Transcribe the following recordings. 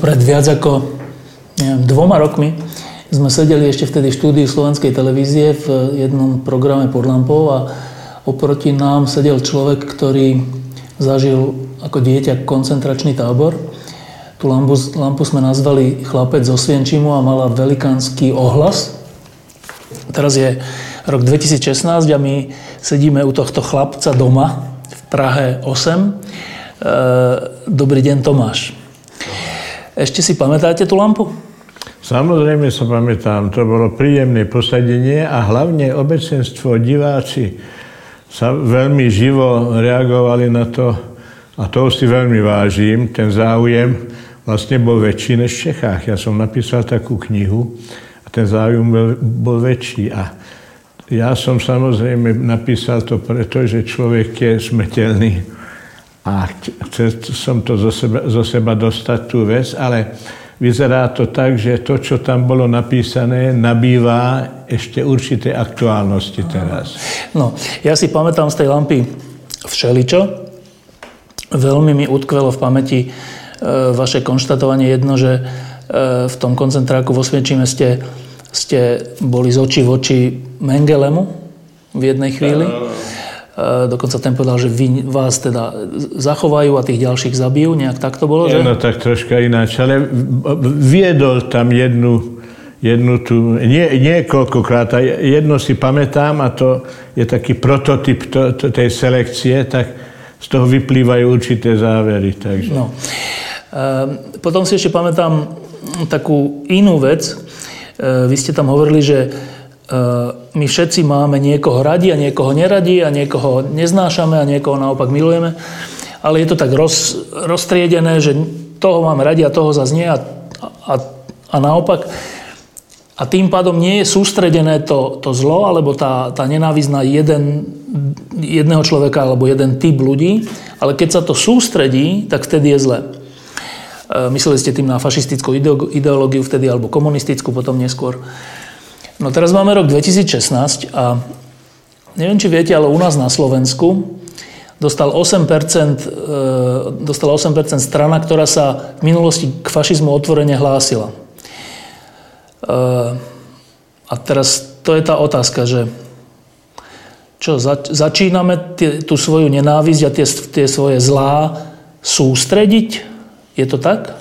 Pred viac ako neviem, dvoma rokmi sme sedeli ešte vtedy v štúdiu slovenskej televízie v jednom programe pod lampou a oproti nám sedel človek, ktorý zažil ako dieťa koncentračný tábor. Tú lampu, lampu sme nazvali Chlapec zo Svienčimu a mala velikánsky ohlas. Teraz je rok 2016 a my sedíme u tohto chlapca doma v Prahe 8. E, dobrý deň Tomáš. Ešte si pamätáte tú lampu? Samozrejme sa pamätám, to bolo príjemné posadenie a hlavne obecenstvo, diváci sa veľmi živo reagovali na to a toho si veľmi vážim. Ten záujem vlastne bol väčší než v Čechách. Ja som napísal takú knihu a ten záujem bol, bol väčší. A ja som samozrejme napísal to preto, že človek je smrteľný a chcel som to zo seba, zo seba dostať tú vec, ale vyzerá to tak, že to, čo tam bolo napísané, nabýva ešte určité aktuálnosti teraz. No, ja si pamätám z tej lampy všeličo. Veľmi mi utkvelo v pamäti e, vaše konštatovanie jedno, že e, v tom koncentráku vo Sviečime ste, ste boli z očí v oči Mengelemu v jednej chvíli. E, dokonca ten povedal, že vy, vás teda zachovajú a tých ďalších zabijú. Nejak tak to bolo, že? No tak troška ináč, ale viedol tam jednu, jednu tu, nie, niekoľkokrát, a jedno si pamätám a to je taký prototyp to, to, tej selekcie, tak z toho vyplývajú určité závery. Takže. No. E, potom si ešte pamätám takú inú vec. E, vy ste tam hovorili, že my všetci máme niekoho radi a niekoho neradi a niekoho neznášame a niekoho naopak milujeme. Ale je to tak roz, roztriedené, že toho máme radi a toho zase nie a, a, a naopak. A tým pádom nie je sústredené to, to zlo alebo tá, tá nenávisť na jeden, jedného človeka alebo jeden typ ľudí, ale keď sa to sústredí, tak vtedy je zle. Mysleli ste tým na fašistickú ideológiu vtedy alebo komunistickú potom neskôr. No teraz máme rok 2016 a neviem, či viete, ale u nás na Slovensku dostal 8%, e, dostala 8% strana, ktorá sa v minulosti k fašizmu otvorene hlásila. E, a teraz to je tá otázka, že čo, začíname tie, tú svoju nenávisť a tie, tie svoje zlá sústrediť? Je to tak?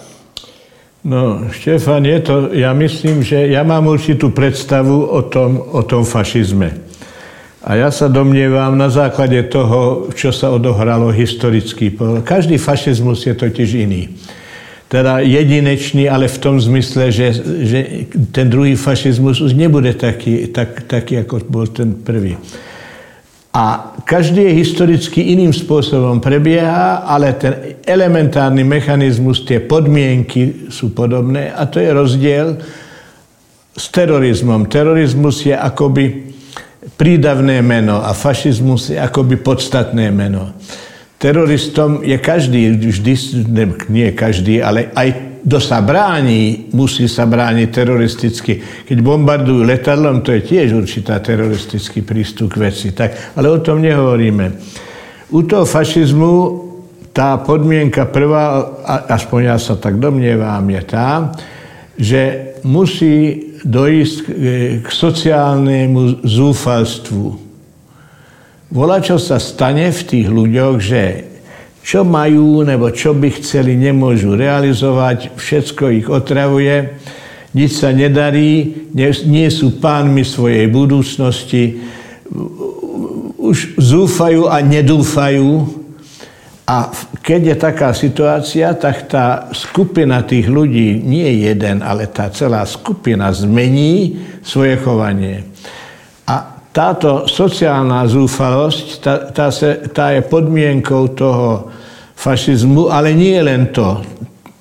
No, Štefan, je to, ja myslím, že ja mám určitú predstavu o tom, o tom fašizme. A ja sa domnievam na základe toho, čo sa odohralo historicky. Každý fašizmus je totiž iný. Teda jedinečný, ale v tom zmysle, že, že ten druhý fašizmus už nebude taký, tak, taký, ako bol ten prvý. A každý je historicky iným spôsobom prebieha, ale ten elementárny mechanizmus, tie podmienky sú podobné a to je rozdiel s terorizmom. Terorizmus je akoby prídavné meno a fašizmus je akoby podstatné meno. Teroristom je každý, vždy, nie každý, ale aj kto sa bráni, musí sa brániť teroristicky. Keď bombardujú letadlom, to je tiež určitá teroristický prístup k veci. Tak, ale o tom nehovoríme. U toho fašizmu tá podmienka prvá, aspoň ja sa tak domnievam, je tá, že musí dojsť k sociálnemu zúfalstvu. Volá, čo sa stane v tých ľuďoch, že čo majú nebo čo by chceli, nemôžu realizovať, všetko ich otravuje, nič sa nedarí, nie sú pánmi svojej budúcnosti, už zúfajú a nedúfajú. A keď je taká situácia, tak tá skupina tých ľudí, nie jeden, ale tá celá skupina zmení svoje chovanie. Táto sociálna zúfalosť, tá, tá, se, tá je podmienkou toho fašizmu, ale nie len to.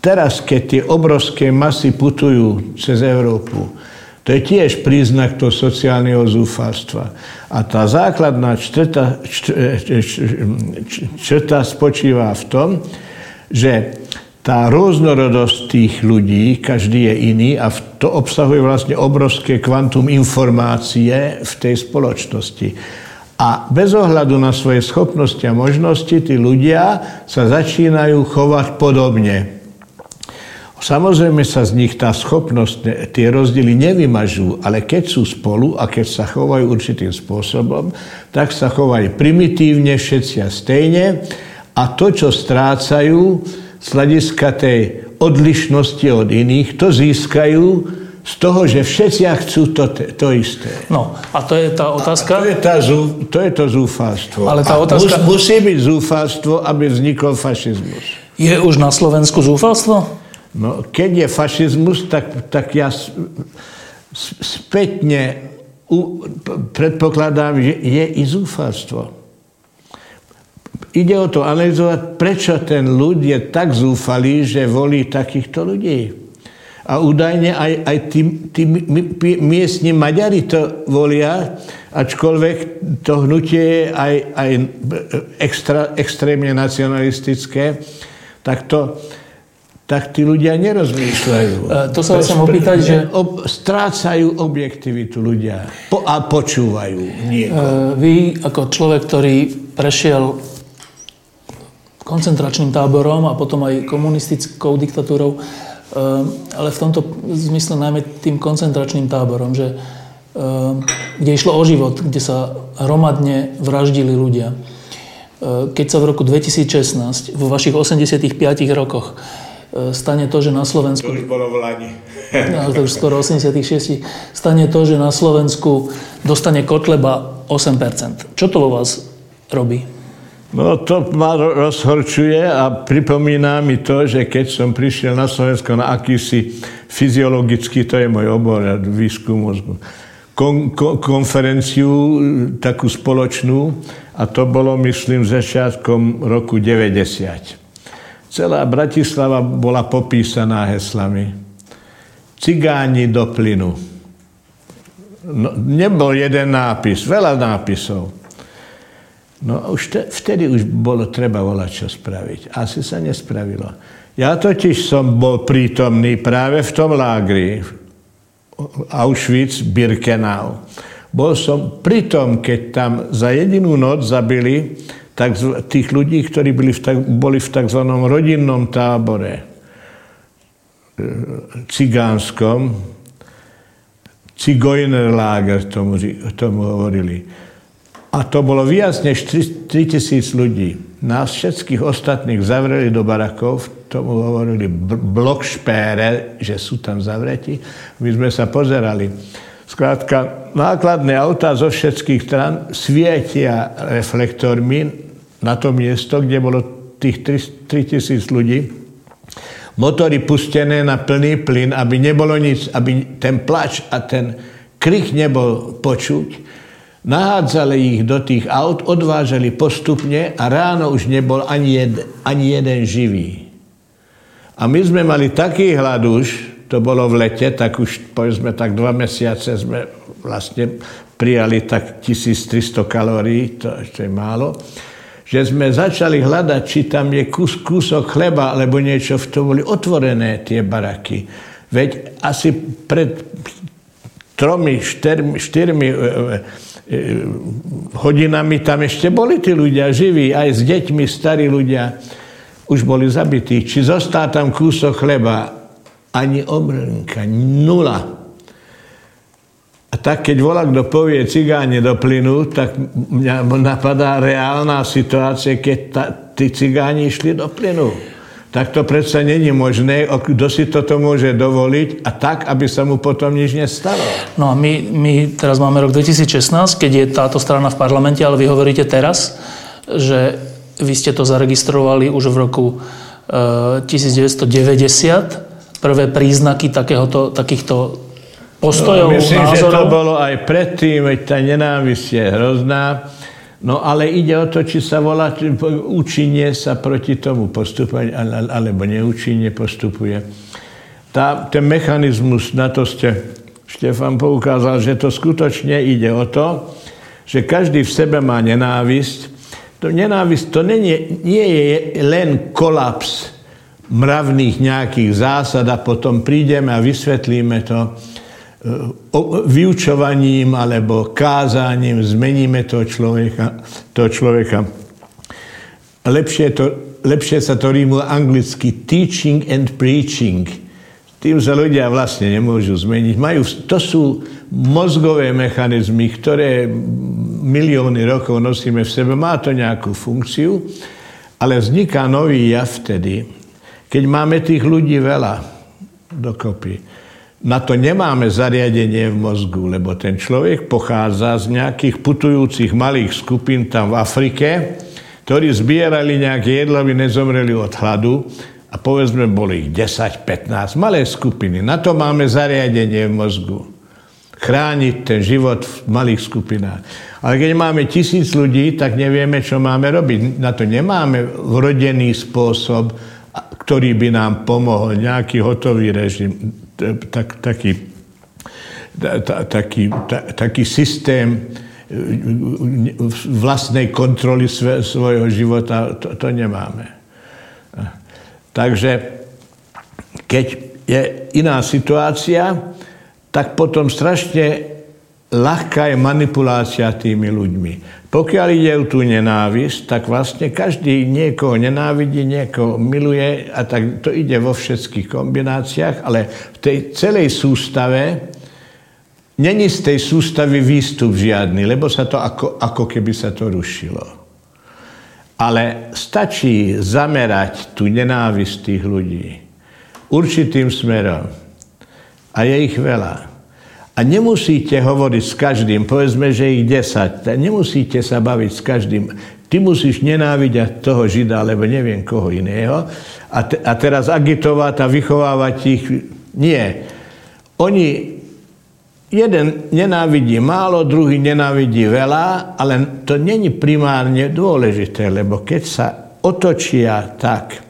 teraz, keď tie obrovské masy putujú cez Európu, to je tiež príznak toho sociálneho zúfalstva. A tá základná črta, črta spočíva v tom, že tá rôznorodosť tých ľudí, každý je iný a to obsahuje vlastne obrovské kvantum informácie v tej spoločnosti. A bez ohľadu na svoje schopnosti a možnosti, tí ľudia sa začínajú chovať podobne. Samozrejme sa z nich tá schopnosť, tie rozdiely nevymažú, ale keď sú spolu a keď sa chovajú určitým spôsobom, tak sa chovajú primitívne, všetci a stejne a to, čo strácajú z hľadiska tej odlišnosti od iných, to získajú z toho, že všetci chcú to, to isté. No, a to je tá otázka? A to, je tá, to je to zúfalstvo. Ale tá otázka... musí byť zúfalstvo, aby vznikol fašizmus. Je už na Slovensku zúfalstvo? No, keď je fašizmus, tak, tak ja spätne u, predpokladám, že je i zúfalstvo. Ide o to analyzovať, prečo ten ľud je tak zúfalý, že volí takýchto ľudí. A údajne aj, aj tí, tí miestni Maďari to volia, ačkoľvek to hnutie je aj, aj extra, extrémne nacionalistické, tak to, tak tí ľudia nerozmýšľajú. E, to sa chcem opýtať, že... Ob, strácajú objektivitu ľudia po, a počúvajú niekoho. E, vy ako človek, ktorý prešiel koncentračným táborom a potom aj komunistickou diktatúrou, e, ale v tomto zmysle najmä tým koncentračným táborom, že, kde išlo o život, kde sa hromadne vraždili ľudia. Keď sa v roku 2016, vo vašich 85 rokoch, stane to, že na Slovensku... To už bolo v Lani. no, to už skoro 86. Stane to, že na Slovensku dostane Kotleba 8%. Čo to vo vás robí? No to ma rozhorčuje a pripomína mi to, že keď som prišiel na Slovensko na akýsi fyziologický, to je môj obor, výskum mozgu, kon, kon, konferenciu takú spoločnú a to bolo, myslím, začiatkom roku 90. Celá Bratislava bola popísaná heslami. Cigáni do plynu. No, nebol jeden nápis, veľa nápisov. No už te, vtedy už bolo treba volať, čo spraviť. Asi sa nespravilo. Ja totiž som bol prítomný práve v tom lágri Auschwitz, Birkenau. Bol som pritom, keď tam za jedinú noc zabili tých ľudí, ktorí byli v, boli v tzv. rodinnom tábore e, cigánskom, Cigojnerlager tomu, tomu hovorili. A to bolo viac než 3000 ľudí. Nás všetkých ostatných zavreli do barakov, tomu hovorili blok špére, že sú tam zavretí. My sme sa pozerali. Skrátka, nákladné autá zo všetkých stran svietia reflektormi na to miesto, kde bolo tých 3000 ľudí, motory pustené na plný plyn, aby nebolo nic, aby ten plač a ten krik nebol počuť. Nahádzali ich do tých aut, odvážali postupne a ráno už nebol ani, jed, ani jeden živý. A my sme mali taký hlad už, to bolo v lete, tak už povedzme tak dva mesiace sme vlastne prijali tak 1300 kalórií, to ešte je málo že sme začali hľadať, či tam je kus, kúsok chleba alebo niečo, v tom boli otvorené tie baraky. Veď asi pred tromi, štyrmi, štyrmi e, e, hodinami tam ešte boli tí ľudia živí, aj s deťmi, starí ľudia už boli zabití. Či zostá tam kúsok chleba, ani obrnka, nula. A tak, keď volá kto povie cigáne do plynu, tak mňa napadá reálna situácia, keď ta, tí cigáni išli do plynu. Tak to predsa není možné, kto si toto môže dovoliť a tak, aby sa mu potom nič nestalo. No a my, my teraz máme rok 2016, keď je táto strana v parlamente, ale vy hovoríte teraz, že vy ste to zaregistrovali už v roku e, 1990, prvé príznaky takéhoto, takýchto postojov, no, Myslím, názorov. že to bolo aj predtým, veď tá nenávisť je hrozná. No ale ide o to, či sa volá, účinne sa proti tomu postupuje, alebo neúčinne postupuje. Tá, ten mechanizmus, na to ste, Štefan poukázal, že to skutočne ide o to, že každý v sebe má nenávisť. To nenávisť to nie, nie je len kolaps mravných nejakých zásad a potom prídeme a vysvetlíme to vyučovaním alebo kázaním zmeníme toho človeka. Toho človeka. Lepšie, to, lepšie sa to rímuje anglicky teaching and preaching. Tým sa ľudia vlastne nemôžu zmeniť. Majú, to sú mozgové mechanizmy, ktoré milióny rokov nosíme v sebe. Má to nejakú funkciu, ale vzniká nový jav vtedy, keď máme tých ľudí veľa dokopy na to nemáme zariadenie v mozgu, lebo ten človek pochádza z nejakých putujúcich malých skupín tam v Afrike, ktorí zbierali nejaké jedlo, aby nezomreli od hladu a povedzme, boli ich 10-15, malé skupiny. Na to máme zariadenie v mozgu. Chrániť ten život v malých skupinách. Ale keď máme tisíc ľudí, tak nevieme, čo máme robiť. Na to nemáme vrodený spôsob, ktorý by nám pomohol, nejaký hotový režim tak, taký, ta, taký, ta, taký systém e, vlastnej kontroly svojho života, to, to nemáme. Takže keď je iná situácia, tak potom strašne ľahká je manipulácia tými ľuďmi. Pokiaľ ide o tú nenávisť, tak vlastne každý niekoho nenávidí, niekoho miluje a tak to ide vo všetkých kombináciách, ale v tej celej sústave není z tej sústavy výstup žiadny, lebo sa to ako, ako keby sa to rušilo. Ale stačí zamerať tú nenávisť tých ľudí určitým smerom a je ich veľa a nemusíte hovoriť s každým, povedzme, že ich 10, nemusíte sa baviť s každým. Ty musíš nenávidieť toho Žida, alebo neviem koho iného. A, te, a teraz agitovať a vychovávať ich. Nie. Oni, jeden nenávidí málo, druhý nenávidí veľa, ale to není primárne dôležité, lebo keď sa otočia tak,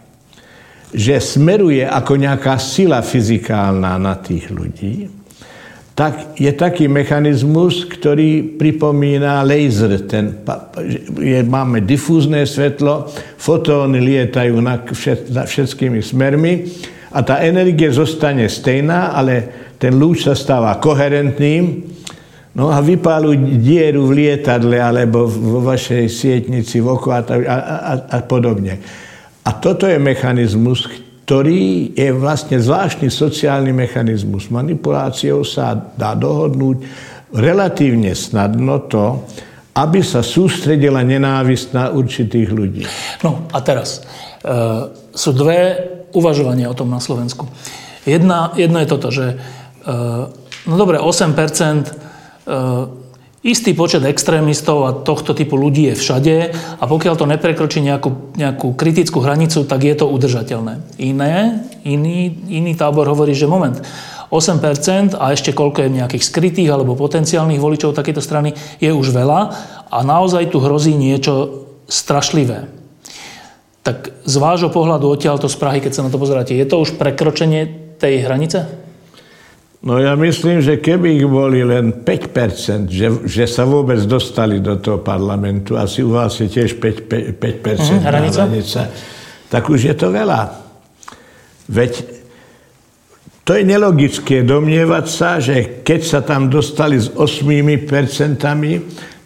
že smeruje ako nejaká sila fyzikálna na tých ľudí, tak je taký mechanizmus, ktorý pripomína laser. Ten, je, máme difúzne svetlo, fotóny lietajú na, všet, na všetkými smermi a tá energia zostane stejná, ale ten lúč sa stáva koherentným no a vypálu dieru v lietadle alebo vo vašej sietnici v oku a, a, a, a podobne. A toto je mechanizmus, ktorý je vlastne zvláštny sociálny mechanizmus. Manipuláciou sa dá dohodnúť relatívne snadno to, aby sa sústredila nenávisť na určitých ľudí. No a teraz. E, sú dve uvažovania o tom na Slovensku. Jedna, jedno je toto, že e, no dobre, 8% e, Istý počet extrémistov a tohto typu ľudí je všade a pokiaľ to neprekročí nejakú, nejakú kritickú hranicu, tak je to udržateľné. Iné, iný, iný tábor hovorí, že moment, 8% a ešte koľko je nejakých skrytých alebo potenciálnych voličov takéto strany je už veľa a naozaj tu hrozí niečo strašlivé. Tak z vášho pohľadu odtiaľto z Prahy, keď sa na to pozeráte, je to už prekročenie tej hranice? No ja myslím, že keby ich boli len 5%, že, že sa vôbec dostali do toho parlamentu, asi u vás je tiež 5%, 5, 5% mm, hranica. hranica, tak už je to veľa. Veď to je nelogické domnievať sa, že keď sa tam dostali s 8%,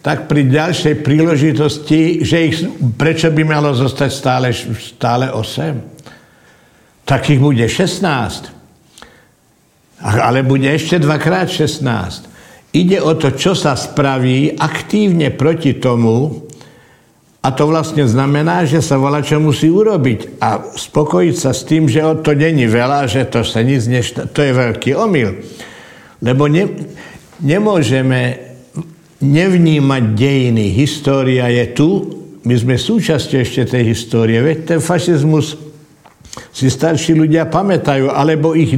tak pri ďalšej príležitosti, že ich, prečo by malo zostať stále, stále 8? Tak ich bude 16 ale bude ešte dvakrát 16. Ide o to, čo sa spraví aktívne proti tomu, a to vlastne znamená, že sa volá, čo musí urobiť. A spokojiť sa s tým, že to není veľa, že to sa nic neš... To je veľký omyl. Lebo ne, nemôžeme nevnímať dejiny. História je tu, my sme súčasťou ešte tej histórie. Veď ten fašizmus si starší ľudia pamätajú, alebo, ich,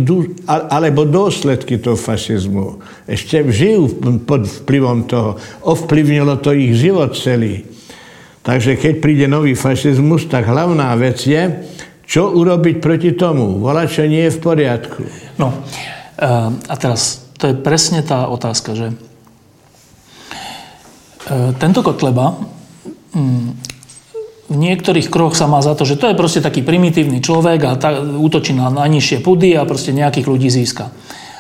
alebo dôsledky toho fašizmu. Ešte žijú pod vplyvom toho. Ovplyvnilo to ich život celý. Takže keď príde nový fašizmus, tak hlavná vec je, čo urobiť proti tomu. Volať, čo nie je v poriadku. No a teraz, to je presne tá otázka, že tento Kotleba mm, v niektorých kroch sa má za to, že to je proste taký primitívny človek a tá, útočí na najnižšie pudy a proste nejakých ľudí získa.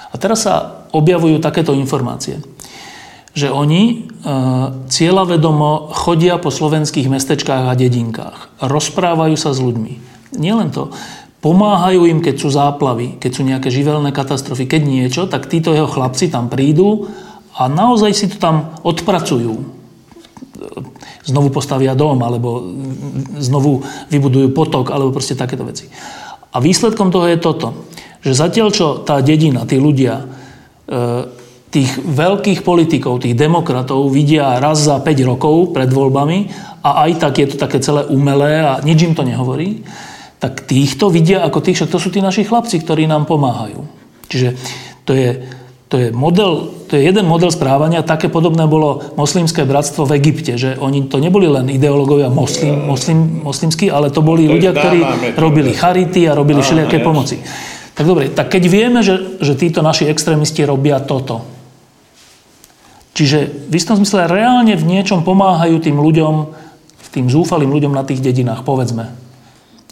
A teraz sa objavujú takéto informácie že oni e, cieľavedomo chodia po slovenských mestečkách a dedinkách. Rozprávajú sa s ľuďmi. Nielen to. Pomáhajú im, keď sú záplavy, keď sú nejaké živelné katastrofy, keď niečo, tak títo jeho chlapci tam prídu a naozaj si to tam odpracujú. Znovu postavia dom, alebo znovu vybudujú potok, alebo proste takéto veci. A výsledkom toho je toto, že zatiaľ, čo tá dedina, tí ľudia e, tých veľkých politikov, tých demokratov vidia raz za 5 rokov pred voľbami a aj tak je to také celé umelé a nič im to nehovorí, tak týchto vidia ako tých, však to sú tí naši chlapci, ktorí nám pomáhajú. Čiže to je, to je, model, to je jeden model správania, také podobné bolo moslimské bratstvo v Egypte, že oni to neboli len ideológovia moslim, moslim, moslimskí, ale to boli ľudia, ktorí robili charity a robili všelijaké pomoci. Tak dobre, tak keď vieme, že, že títo naši extrémisti robia toto, Čiže v istom zmysle reálne v niečom pomáhajú tým ľuďom, tým zúfalým ľuďom na tých dedinách, povedzme.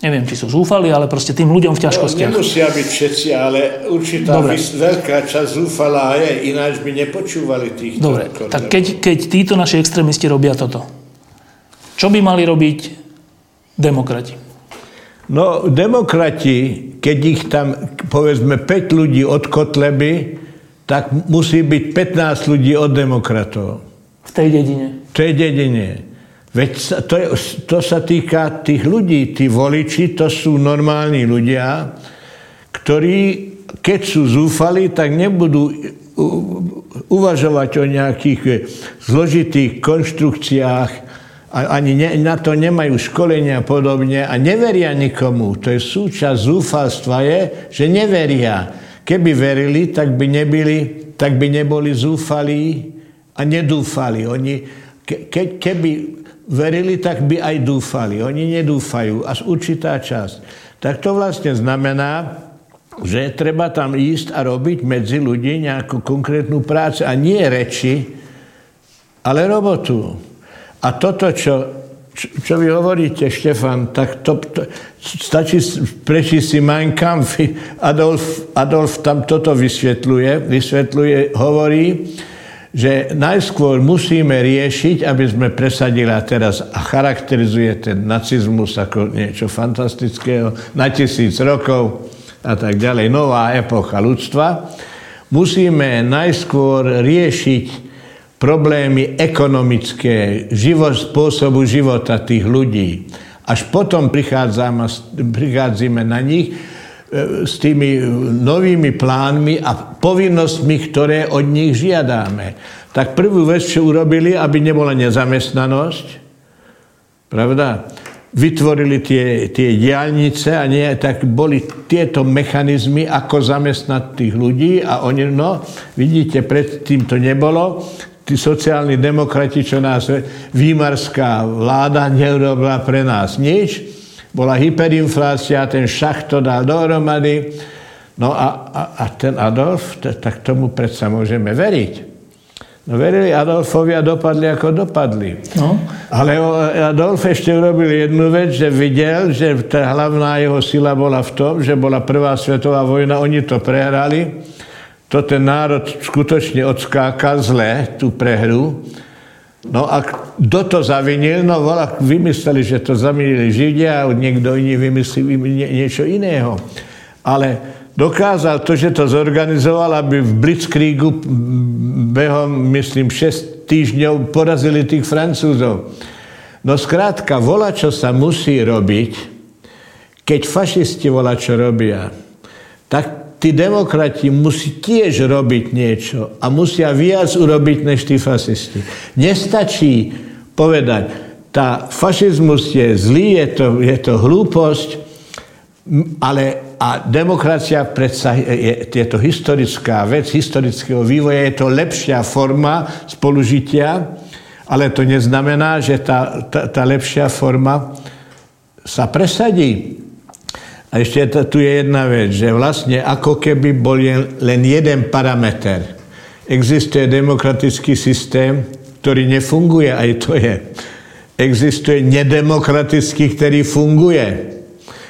Neviem, či sú zúfali, ale proste tým ľuďom v ťažkostiach. No, nemusia byť všetci, ale určitá Dobre. veľká časť zúfala je, ináč by nepočúvali tých. Dobre, tak keď, keď títo naši extrémisti robia toto, čo by mali robiť demokrati? No, demokrati, keď ich tam, povedzme, 5 ľudí od Kotleby, tak musí byť 15 ľudí od demokratov. V tej dedine. V tej dedine. Veď to, je, to sa týka tých ľudí. Tí voliči, to sú normálni ľudia, ktorí, keď sú zúfali, tak nebudú uvažovať o nejakých zložitých konštrukciách, ani ne, na to nemajú školenia a podobne a neveria nikomu. To je súčasť zúfalstva je, že neveria. Keby verili, tak by, nebyli, tak by neboli zúfalí a nedúfali. Oni, ke, keby verili, tak by aj dúfali. Oni nedúfajú, až určitá časť. Tak to vlastne znamená, že treba tam ísť a robiť medzi ľudí nejakú konkrétnu prácu. A nie reči, ale robotu. A toto, čo čo, čo vy hovoríte, Štefan, tak to, to stačí prečísť si Mein Kampf. Adolf, Adolf tam toto vysvetľuje, vysvetľuje, hovorí, že najskôr musíme riešiť, aby sme presadili a teraz a charakterizuje ten nacizmus ako niečo fantastického na tisíc rokov a tak ďalej, nová epocha ľudstva. Musíme najskôr riešiť problémy ekonomické, život, spôsobu života tých ľudí. Až potom prichádzame na nich s tými novými plánmi a povinnostmi, ktoré od nich žiadáme. Tak prvú vec, čo urobili, aby nebola nezamestnanosť, pravda? Vytvorili tie, tie diálnice a nie, tak boli tieto mechanizmy, ako zamestnať tých ľudí a oni, no, vidíte, predtým to nebolo, tí sociálni demokrati, čo nás výmarská vláda neurobila pre nás nič. Bola hyperinflácia, ten šach to dal dohromady. No a, a, a ten Adolf, tak tomu predsa môžeme veriť. No verili Adolfovi a dopadli, ako dopadli. No. Ale Adolf ešte urobil jednu vec, že videl, že tá hlavná jeho sila bola v tom, že bola prvá svetová vojna, oni to prehrali to ten národ skutočne odskákal zle, tú prehru. No a kto to zavinil? No volá, vymysleli, že to zavinili Židia niekto iný vymyslí niečo iného. Ale dokázal to, že to zorganizoval, aby v Blitzkriegu behom, myslím, 6 týždňov porazili tých Francúzov. No skrátka, vola, čo sa musí robiť, keď fašisti vola, čo robia, tak tí demokrati musí tiež robiť niečo a musia viac urobiť než tí fasisti. Nestačí povedať, tá fašizmus je zlý, je to, je to hlúposť, ale a demokracia predsa je, je to historická vec, historického vývoja, je to lepšia forma spolužitia, ale to neznamená, že tá, tá, tá lepšia forma sa presadí. A ešte tu je jedna vec, že vlastne ako keby bol len jeden parameter. Existuje demokratický systém, ktorý nefunguje, aj to je. Existuje nedemokratický, ktorý funguje.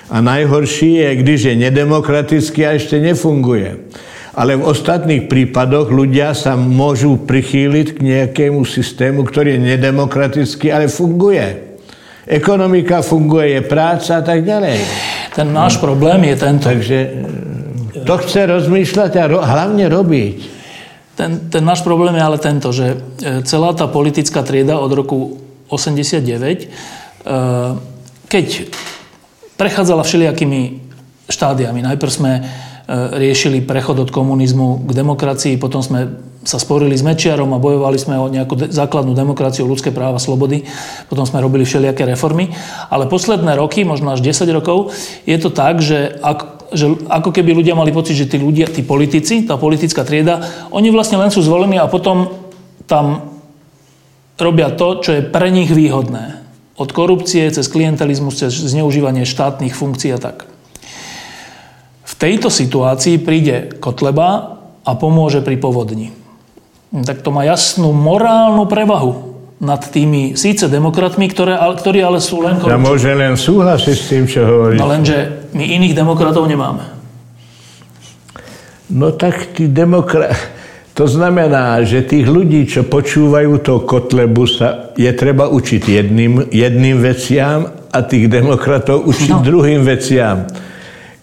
A najhorší je, když je nedemokratický a ešte nefunguje. Ale v ostatných prípadoch ľudia sa môžu prichýliť k nejakému systému, ktorý je nedemokratický, ale funguje. Ekonomika funguje, je práca a tak ďalej. Ten náš problém je tento. Takže e, to chce rozmýšľať a ro, hlavne robiť. Ten, ten náš problém je ale tento, že e, celá tá politická trieda od roku 89, e, keď prechádzala všelijakými štádiami, najprv sme riešili prechod od komunizmu k demokracii, potom sme sa sporili s Mečiarom a bojovali sme o nejakú de- základnú demokraciu, ľudské práva, slobody. Potom sme robili všelijaké reformy. Ale posledné roky, možno až 10 rokov, je to tak, že, ak, že ako keby ľudia mali pocit, že tí ľudia, tí politici, tá politická trieda, oni vlastne len sú zvolení a potom tam robia to, čo je pre nich výhodné. Od korupcie, cez klientelizmus, cez zneužívanie štátnych funkcií a tak. V tejto situácii príde Kotleba a pomôže pri povodni tak to má jasnú morálnu prevahu nad tými síce demokratmi, ktoré, ktorí ale sú len korupční. Ja môžem len súhlasiť s tým, čo hovoríš. No lenže my iných demokratov nemáme. No tak tí demokrati... To znamená, že tých ľudí, čo počúvajú to Kotlebu, sa je treba učiť jedným, jedným veciam a tých demokratov učiť no. druhým veciam.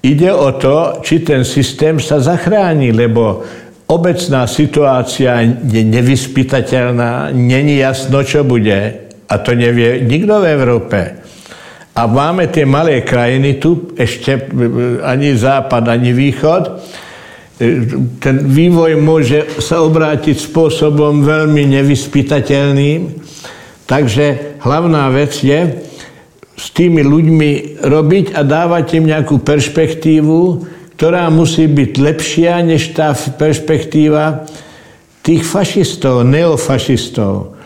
Ide o to, či ten systém sa zachráni, lebo obecná situácia je nevyspytateľná, není jasno, čo bude. A to nevie nikto v Európe. A máme tie malé krajiny tu, ešte ani západ, ani východ. Ten vývoj môže sa obrátiť spôsobom veľmi nevyspytateľným. Takže hlavná vec je s tými ľuďmi robiť a dávať im nejakú perspektívu, ktorá musí byť lepšia než tá perspektíva tých fašistov, neofašistov.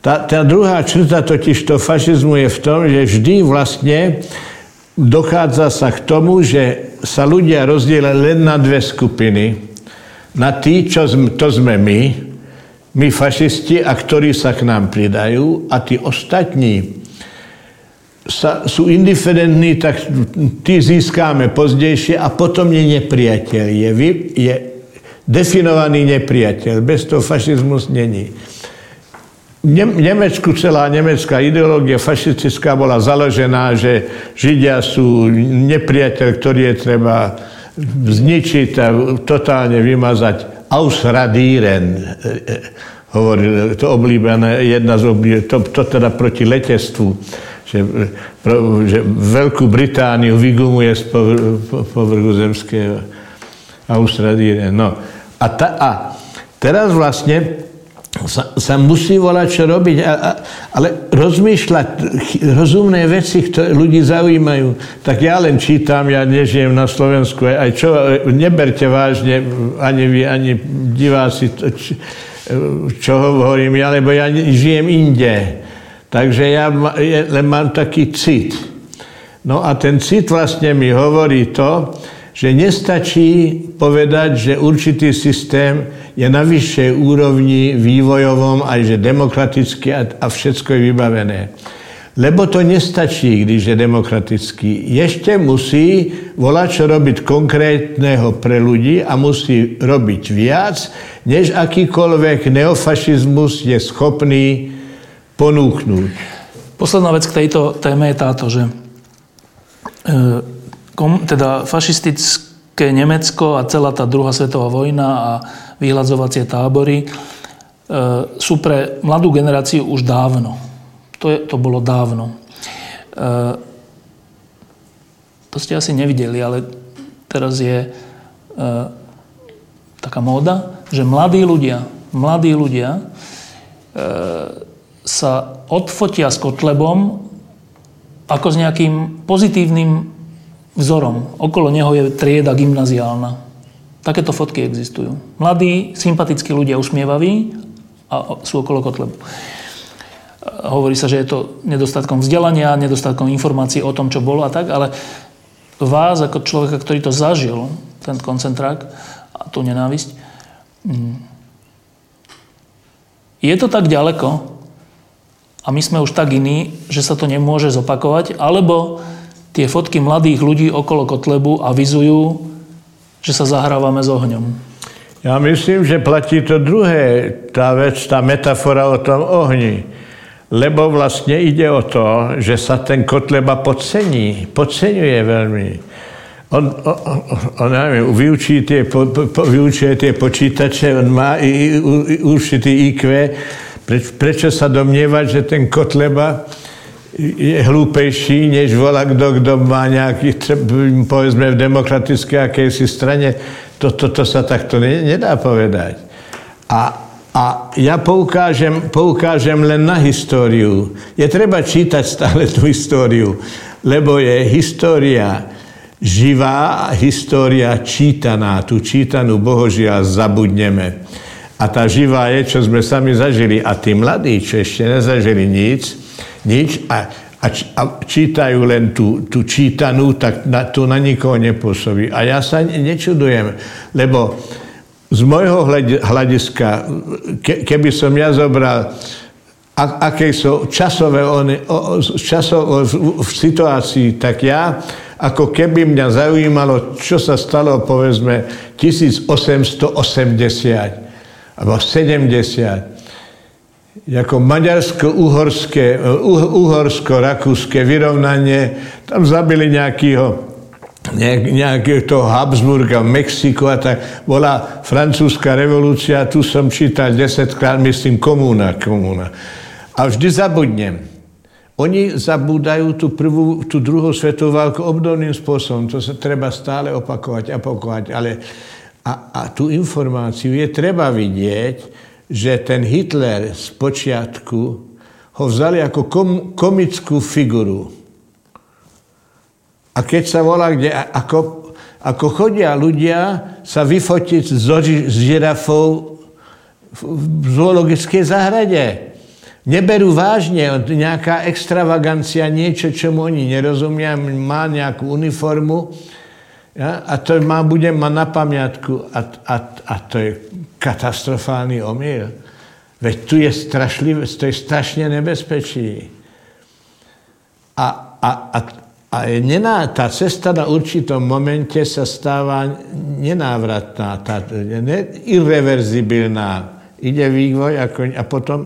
Tá, tá druhá črta totiž to fašizmu je v tom, že vždy vlastne dochádza sa k tomu, že sa ľudia rozdielia len na dve skupiny. Na tí, čo to sme my, my fašisti, a ktorí sa k nám pridajú, a tí ostatní, sa, sú indiferentní, tak tí získáme pozdejšie a potom je nepriateľ. Je, je definovaný nepriateľ. Bez toho fašizmus není. V Nemecku celá nemecká ideológia fašistická bola založená, že Židia sú nepriateľ, ktorý je treba zničiť a totálne vymazať. Ausradieren, e, e, hovoril, to oblíbené, jedna z oblíbených, to, to teda proti letectvu že, že Veľkú Britániu vygumuje z povrchu zemského Austrálie. No. A, ta, a teraz vlastne sa, sa musí volať, čo robiť, a, a, ale rozmýšľať rozumné veci, ktoré ľudí zaujímajú. Tak ja len čítam, ja nežijem na Slovensku, aj čo, neberte vážne ani vy, ani diváci, čo, čo hovorím ja, lebo ja žijem inde. Takže ja len mám taký cit. No a ten cit vlastne mi hovorí to, že nestačí povedať, že určitý systém je na vyššej úrovni vývojovom, aj že demokraticky a, všetko je vybavené. Lebo to nestačí, když je demokratický. Ešte musí volať, čo robiť konkrétneho pre ľudí a musí robiť viac, než akýkoľvek neofašizmus je schopný ponúknuť. Posledná vec k tejto téme je táto, že e, kom, teda fašistické Nemecko a celá tá druhá svetová vojna a vyhľadzovacie tábory e, sú pre mladú generáciu už dávno. To, je, to bolo dávno. E, to ste asi nevideli, ale teraz je taká móda, že mladí ľudia, mladí ľudia sa odfotia s Kotlebom ako s nejakým pozitívnym vzorom. Okolo neho je trieda gymnaziálna. Takéto fotky existujú. Mladí, sympatickí ľudia, usmievaví a sú okolo Kotlebu. hovorí sa, že je to nedostatkom vzdelania, nedostatkom informácií o tom, čo bolo a tak, ale vás ako človeka, ktorý to zažil, ten koncentrák a tú nenávisť, mm, je to tak ďaleko a my sme už tak iní, že sa to nemôže zopakovať, alebo tie fotky mladých ľudí okolo Kotlebu avizujú, že sa zahrávame s ohňom. Ja myslím, že platí to druhé, tá vec, tá metafora o tom ohni. Lebo vlastne ide o to, že sa ten Kotleba podcení, podceňuje veľmi. On, on, on neviem, vyučí tie, po, po, vyučuje tie počítače, on má i, i, určitý IQ. Preč, prečo sa domnievať, že ten Kotleba je hlúpejší, než volá kto, kto má nejaký, povedzme, v demokratické akejsi strane. To, to, to sa takto ne, nedá povedať. A, a ja poukážem, poukážem len na históriu. Je treba čítať stále tú históriu, lebo je história živá, história čítaná. Tú čítanú bohožia zabudneme. A tá živá je, čo sme sami zažili. A tí mladí, čo ešte nezažili nic, nič a, a, a čítajú len tú, tú čítanú, tak na, to na nikoho nepôsobí. A ja sa nečudujem, lebo z môjho hľadiska, ke, keby som ja zobral aké sú časové oni, o, časov, v, v situácii, tak ja, ako keby mňa zaujímalo, čo sa stalo, povedzme, 1880 alebo 70 ako maďarsko-uhorské, uhorsko-rakúske vyrovnanie, tam zabili nejakého nejakého toho Habsburga v Mexiku a tak bola francúzska revolúcia, tu som čítal desetkrát, myslím, komúna, komúna. A vždy zabudnem. Oni zabúdajú tú, prvú, tú druhú svetovú válku obdobným spôsobom. To sa treba stále opakovať, opakovať. Ale a, a tú informáciu je treba vidieť, že ten Hitler z počiatku ho vzali ako kom, komickú figuru. A keď sa volá, kde, ako, ako chodia ľudia sa vyfotiť s, žirafou v zoologickej záhrade. Neberú vážne, nejaká extravagancia, niečo, čomu oni nerozumia, má nejakú uniformu, ja? A to má, budem mať na pamiatku. A, a, a to je katastrofálny omyl. Veď tu je strašlivé, to je strašne nebezpečí. A, a, a, a je nená, tá cesta na určitom momente sa stáva nenávratná, tá, ne, irreverzibilná. Ide vývoj ako, a potom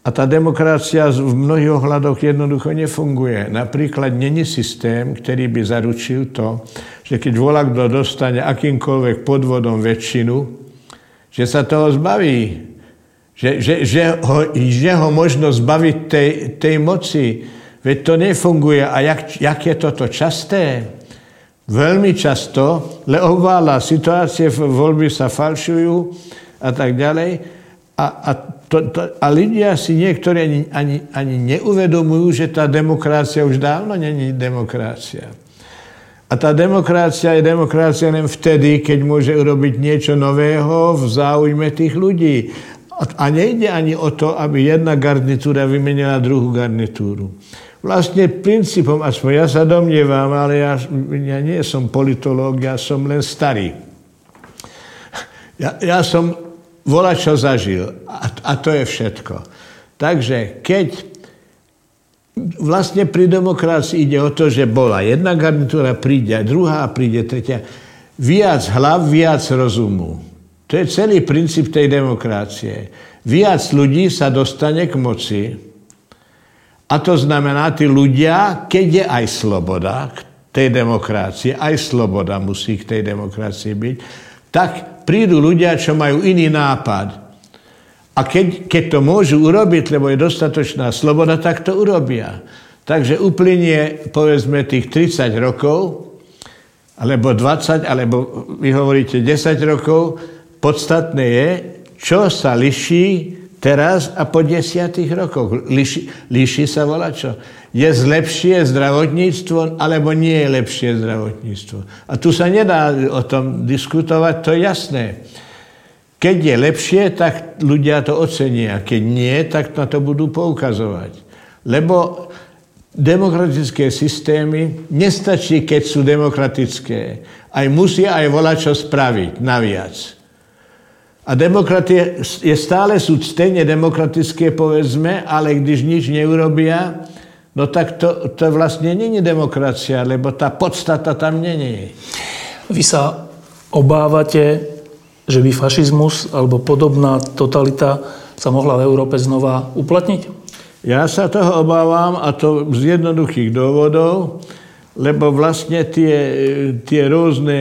a tá demokracia v mnohých ohľadoch jednoducho nefunguje. Napríklad není systém, ktorý by zaručil to, že keď volá kto dostane akýmkoľvek podvodom väčšinu, že sa toho zbaví. Že, že, že, ho, že ho možno zbaviť tej, tej moci. Veď to nefunguje. A jak, jak je toto časté? Veľmi často, leovála situácie, voľby sa falšujú a tak ďalej. A, a to, to, a ľudia si niektorí ani, ani, ani neuvedomujú, že tá demokracia už dávno není demokracia. A tá demokracia je demokracia len vtedy, keď môže urobiť niečo nového v záujme tých ľudí. A nejde ani o to, aby jedna garnitúra vymenila druhú garnitúru. Vlastne princípom, aspoň ja sa domnievam, ale ja, ja nie som politológ, ja som len starý. Ja, ja som volá, čo zažil. A, a to je všetko. Takže keď vlastne pri demokracii ide o to, že bola jedna garnitúra, príde druhá, príde tretia. Viac hlav, viac rozumu. To je celý princíp tej demokracie. Viac ľudí sa dostane k moci. A to znamená, tí ľudia, keď je aj sloboda k tej demokracie, aj sloboda musí k tej demokracii byť, tak prídu ľudia, čo majú iný nápad. A keď, keď to môžu urobiť, lebo je dostatočná sloboda, tak to urobia. Takže uplynie, povedzme, tých 30 rokov, alebo 20, alebo vy hovoríte 10 rokov, podstatné je, čo sa liší teraz a po desiatých rokoch. Líši, líši sa volá čo? je lepšie zdravotníctvo, alebo nie je lepšie zdravotníctvo. A tu sa nedá o tom diskutovať, to je jasné. Keď je lepšie, tak ľudia to ocenia. Keď nie, tak na to budú poukazovať. Lebo demokratické systémy nestačí, keď sú demokratické. Aj musia aj volať čo spraviť naviac. A demokratie je stále sú stejne demokratické, povedzme, ale když nič neurobia, no tak to, to vlastne není demokracia, lebo tá podstata tam není. Vy sa obávate že by fašizmus alebo podobná totalita sa mohla v Európe znova uplatniť? Ja sa toho obávam a to z jednoduchých dôvodov, lebo vlastne tie, tie rôzne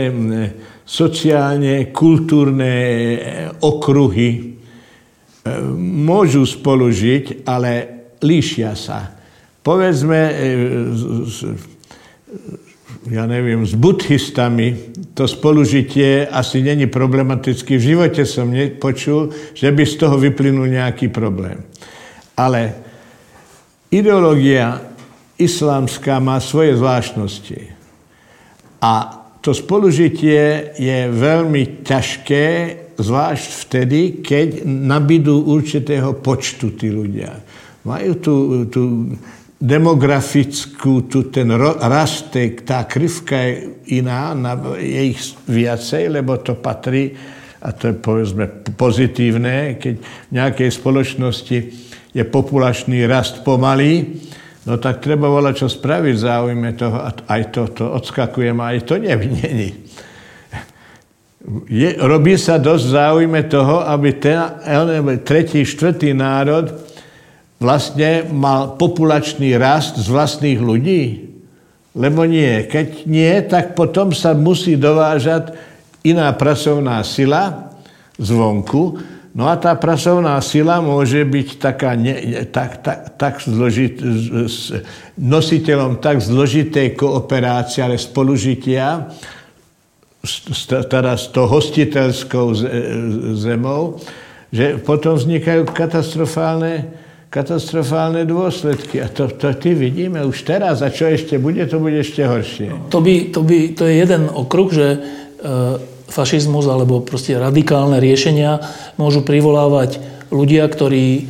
sociálne, kultúrne okruhy e, môžu spolu žiť, ale líšia sa. Povedzme, e, ja neviem, s buddhistami to spolužitie asi není problematický. V živote som nepočul, že by z toho vyplynul nejaký problém. Ale ideológia islámska má svoje zvláštnosti. A to spolužitie je veľmi ťažké, zvlášť vtedy, keď nabídú určitého počtu tí ľudia. Majú tu, tu demografickú, tu ten rast, tá krivka je iná, je ich viacej, lebo to patrí, a to je povedzme pozitívne, keď v nejakej spoločnosti je populačný rast pomalý, no tak treba volať, čo spraviť v záujme toho, a to, to odskakujem, aj to není. Je, robí sa dosť záujme toho, aby ten tretí, štvrtý národ vlastne mal populačný rast z vlastných ľudí? Lebo nie. Keď nie, tak potom sa musí dovážať iná pracovná sila zvonku. No a tá pracovná sila môže byť taká ne, tak, tak, tak zložit, nositeľom tak zložitej kooperácie, ale spolužitia, teda s tou hostiteľskou zemou, že potom vznikajú katastrofálne katastrofálne dôsledky. A to, to ty vidíme už teraz. A čo ešte bude, to bude ešte horšie. To, by, to, by, to je jeden okruh, že e, fašizmus alebo proste radikálne riešenia môžu privolávať ľudia, ktorí e,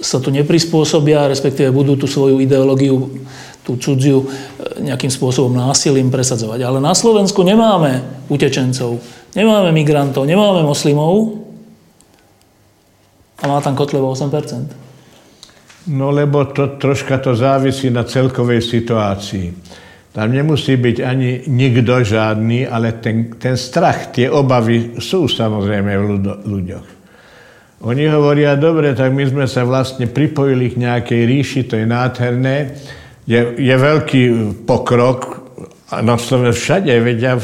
sa tu neprispôsobia, respektíve budú tú svoju ideológiu, tú cudziu, e, nejakým spôsobom násilím presadzovať. Ale na Slovensku nemáme utečencov, nemáme migrantov, nemáme moslimov a má tam Kotlevo 8%. No lebo to, troška to závisí na celkovej situácii. Tam nemusí byť ani nikto žádný, ale ten, ten strach, tie obavy sú samozrejme v ľuďoch. Oni hovoria, dobre, tak my sme sa vlastne pripojili k nejakej ríši, to je nádherné, je, je veľký pokrok, na Slovensku všade, veď ja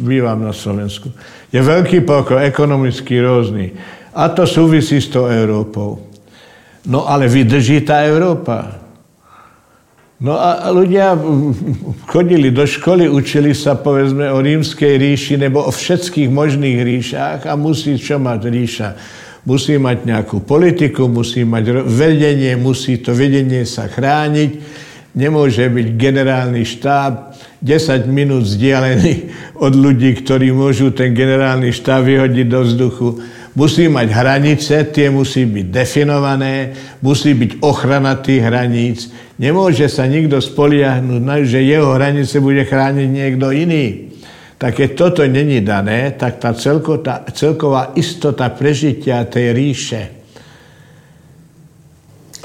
bývam na Slovensku, je veľký pokrok, ekonomicky rôzny. A to súvisí s tou Európou. No ale vydrží tá Európa. No a ľudia chodili do školy, učili sa povedzme o rímskej ríši nebo o všetkých možných ríšach a musí čo mať ríša? Musí mať nejakú politiku, musí mať vedenie, musí to vedenie sa chrániť. Nemôže byť generálny štáb 10 minút vzdialený od ľudí, ktorí môžu ten generálny štáb vyhodiť do vzduchu musí mať hranice, tie musí byť definované, musí byť ochrana tých hraníc. Nemôže sa nikto spoliahnuť, že jeho hranice bude chrániť niekto iný. Tak keď toto není dané, tak tá, celko, tá celková istota prežitia tej ríše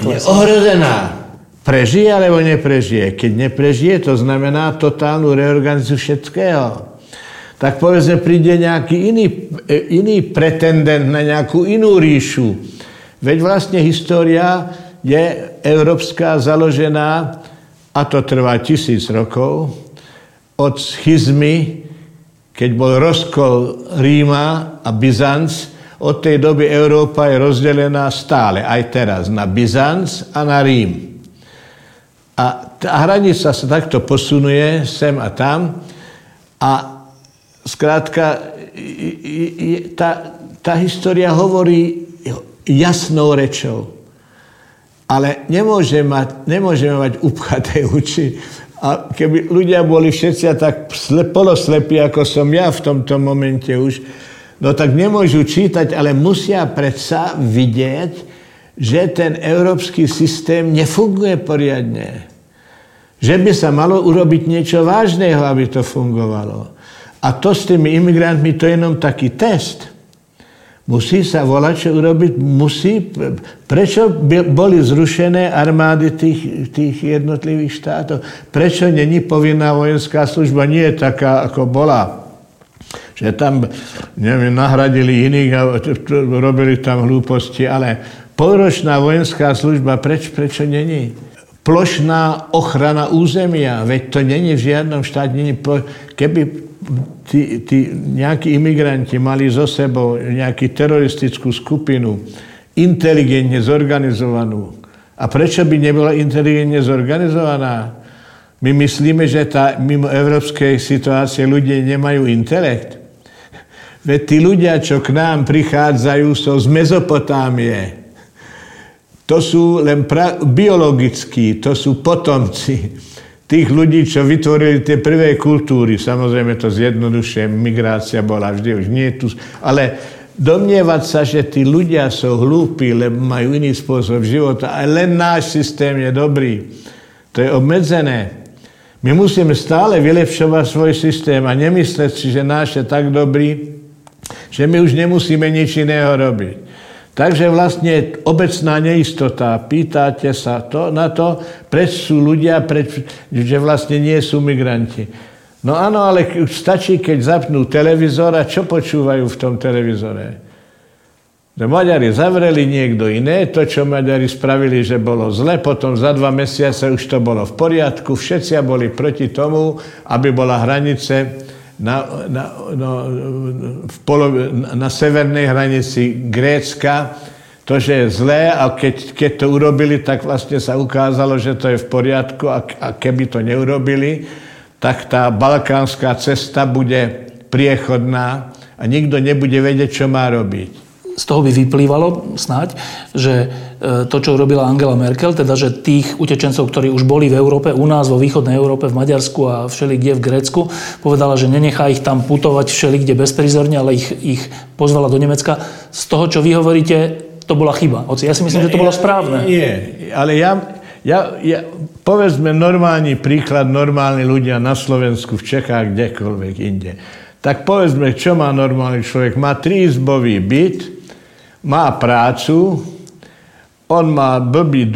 je ohrozená. Prežije alebo neprežije. Keď neprežije, to znamená totálnu reorganizáciu všetkého tak povedzme príde nejaký iný, e, iný pretendent na nejakú inú ríšu. Veď vlastne história je európska založená, a to trvá tisíc rokov, od schizmy, keď bol rozkol Ríma a Byzanc, od tej doby Európa je rozdelená stále, aj teraz, na Byzanc a na Rím. A tá hranica sa takto posunuje sem a tam a Skrátka, tá, tá história hovorí jasnou rečou. Ale nemôže mať, nemôžeme mať upchaté uči. A keby ľudia boli všetci tak poloslepí, ako som ja v tomto momente už, No tak nemôžu čítať, ale musia predsa vidieť, že ten európsky systém nefunguje poriadne. Že by sa malo urobiť niečo vážneho, aby to fungovalo. A to s tými imigrantmi, to je jenom taký test. Musí sa volať, čo urobiť, musí. Prečo boli zrušené armády tých, tých jednotlivých štátov? Prečo není povinná vojenská služba? Nie je taká, ako bola že tam, neviem, nahradili iných a robili tam hlúposti, ale polročná vojenská služba, preč, prečo není? Plošná ochrana územia, veď to není v žiadnom štáte, keby tí, tí nejakí imigranti mali zo sebou nejakú teroristickú skupinu, inteligentne zorganizovanú. A prečo by nebola inteligentne zorganizovaná? My myslíme, že tá mimo európskej situácie ľudia nemajú intelekt. Veď tí ľudia, čo k nám prichádzajú, sú z Mezopotámie. To sú len pra- biologickí, to sú potomci tých ľudí, čo vytvorili tie prvé kultúry. Samozrejme to zjednodušuje, migrácia bola vždy, už nie tu. Ale domnievať sa, že tí ľudia sú hlúpi, lebo majú iný spôsob života, a len náš systém je dobrý, to je obmedzené. My musíme stále vylepšovať svoj systém a nemysleť si, že náš je tak dobrý, že my už nemusíme nič iného robiť. Takže vlastne obecná neistota. Pýtate sa to, na to, preč sú ľudia, preč, že vlastne nie sú migranti. No áno, ale stačí, keď zapnú televízor a čo počúvajú v tom televízore? Že Maďari zavreli niekto iné, to, čo Maďari spravili, že bolo zle, potom za dva mesiace už to bolo v poriadku, všetci boli proti tomu, aby bola hranice na, na, no, v polo, na severnej hranici Grécka, to, že je zlé a keď, keď to urobili, tak vlastne sa ukázalo, že to je v poriadku a, a keby to neurobili, tak tá balkánska cesta bude priechodná a nikto nebude vedieť, čo má robiť z toho by vyplývalo snáď, že e, to, čo urobila Angela Merkel, teda, že tých utečencov, ktorí už boli v Európe, u nás, vo východnej Európe, v Maďarsku a všeli kde v Grécku, povedala, že nenechá ich tam putovať všeli kde bezprizorne, ale ich, ich pozvala do Nemecka. Z toho, čo vy hovoríte, to bola chyba. Oci, ja si myslím, že to bolo správne. Nie, ale ja, ja, ja, povedzme normálny príklad, normálni ľudia na Slovensku, v Čechách, kdekoľvek inde. Tak povedzme, čo má normálny človek? Má triizbový byt, má prácu, on má blbý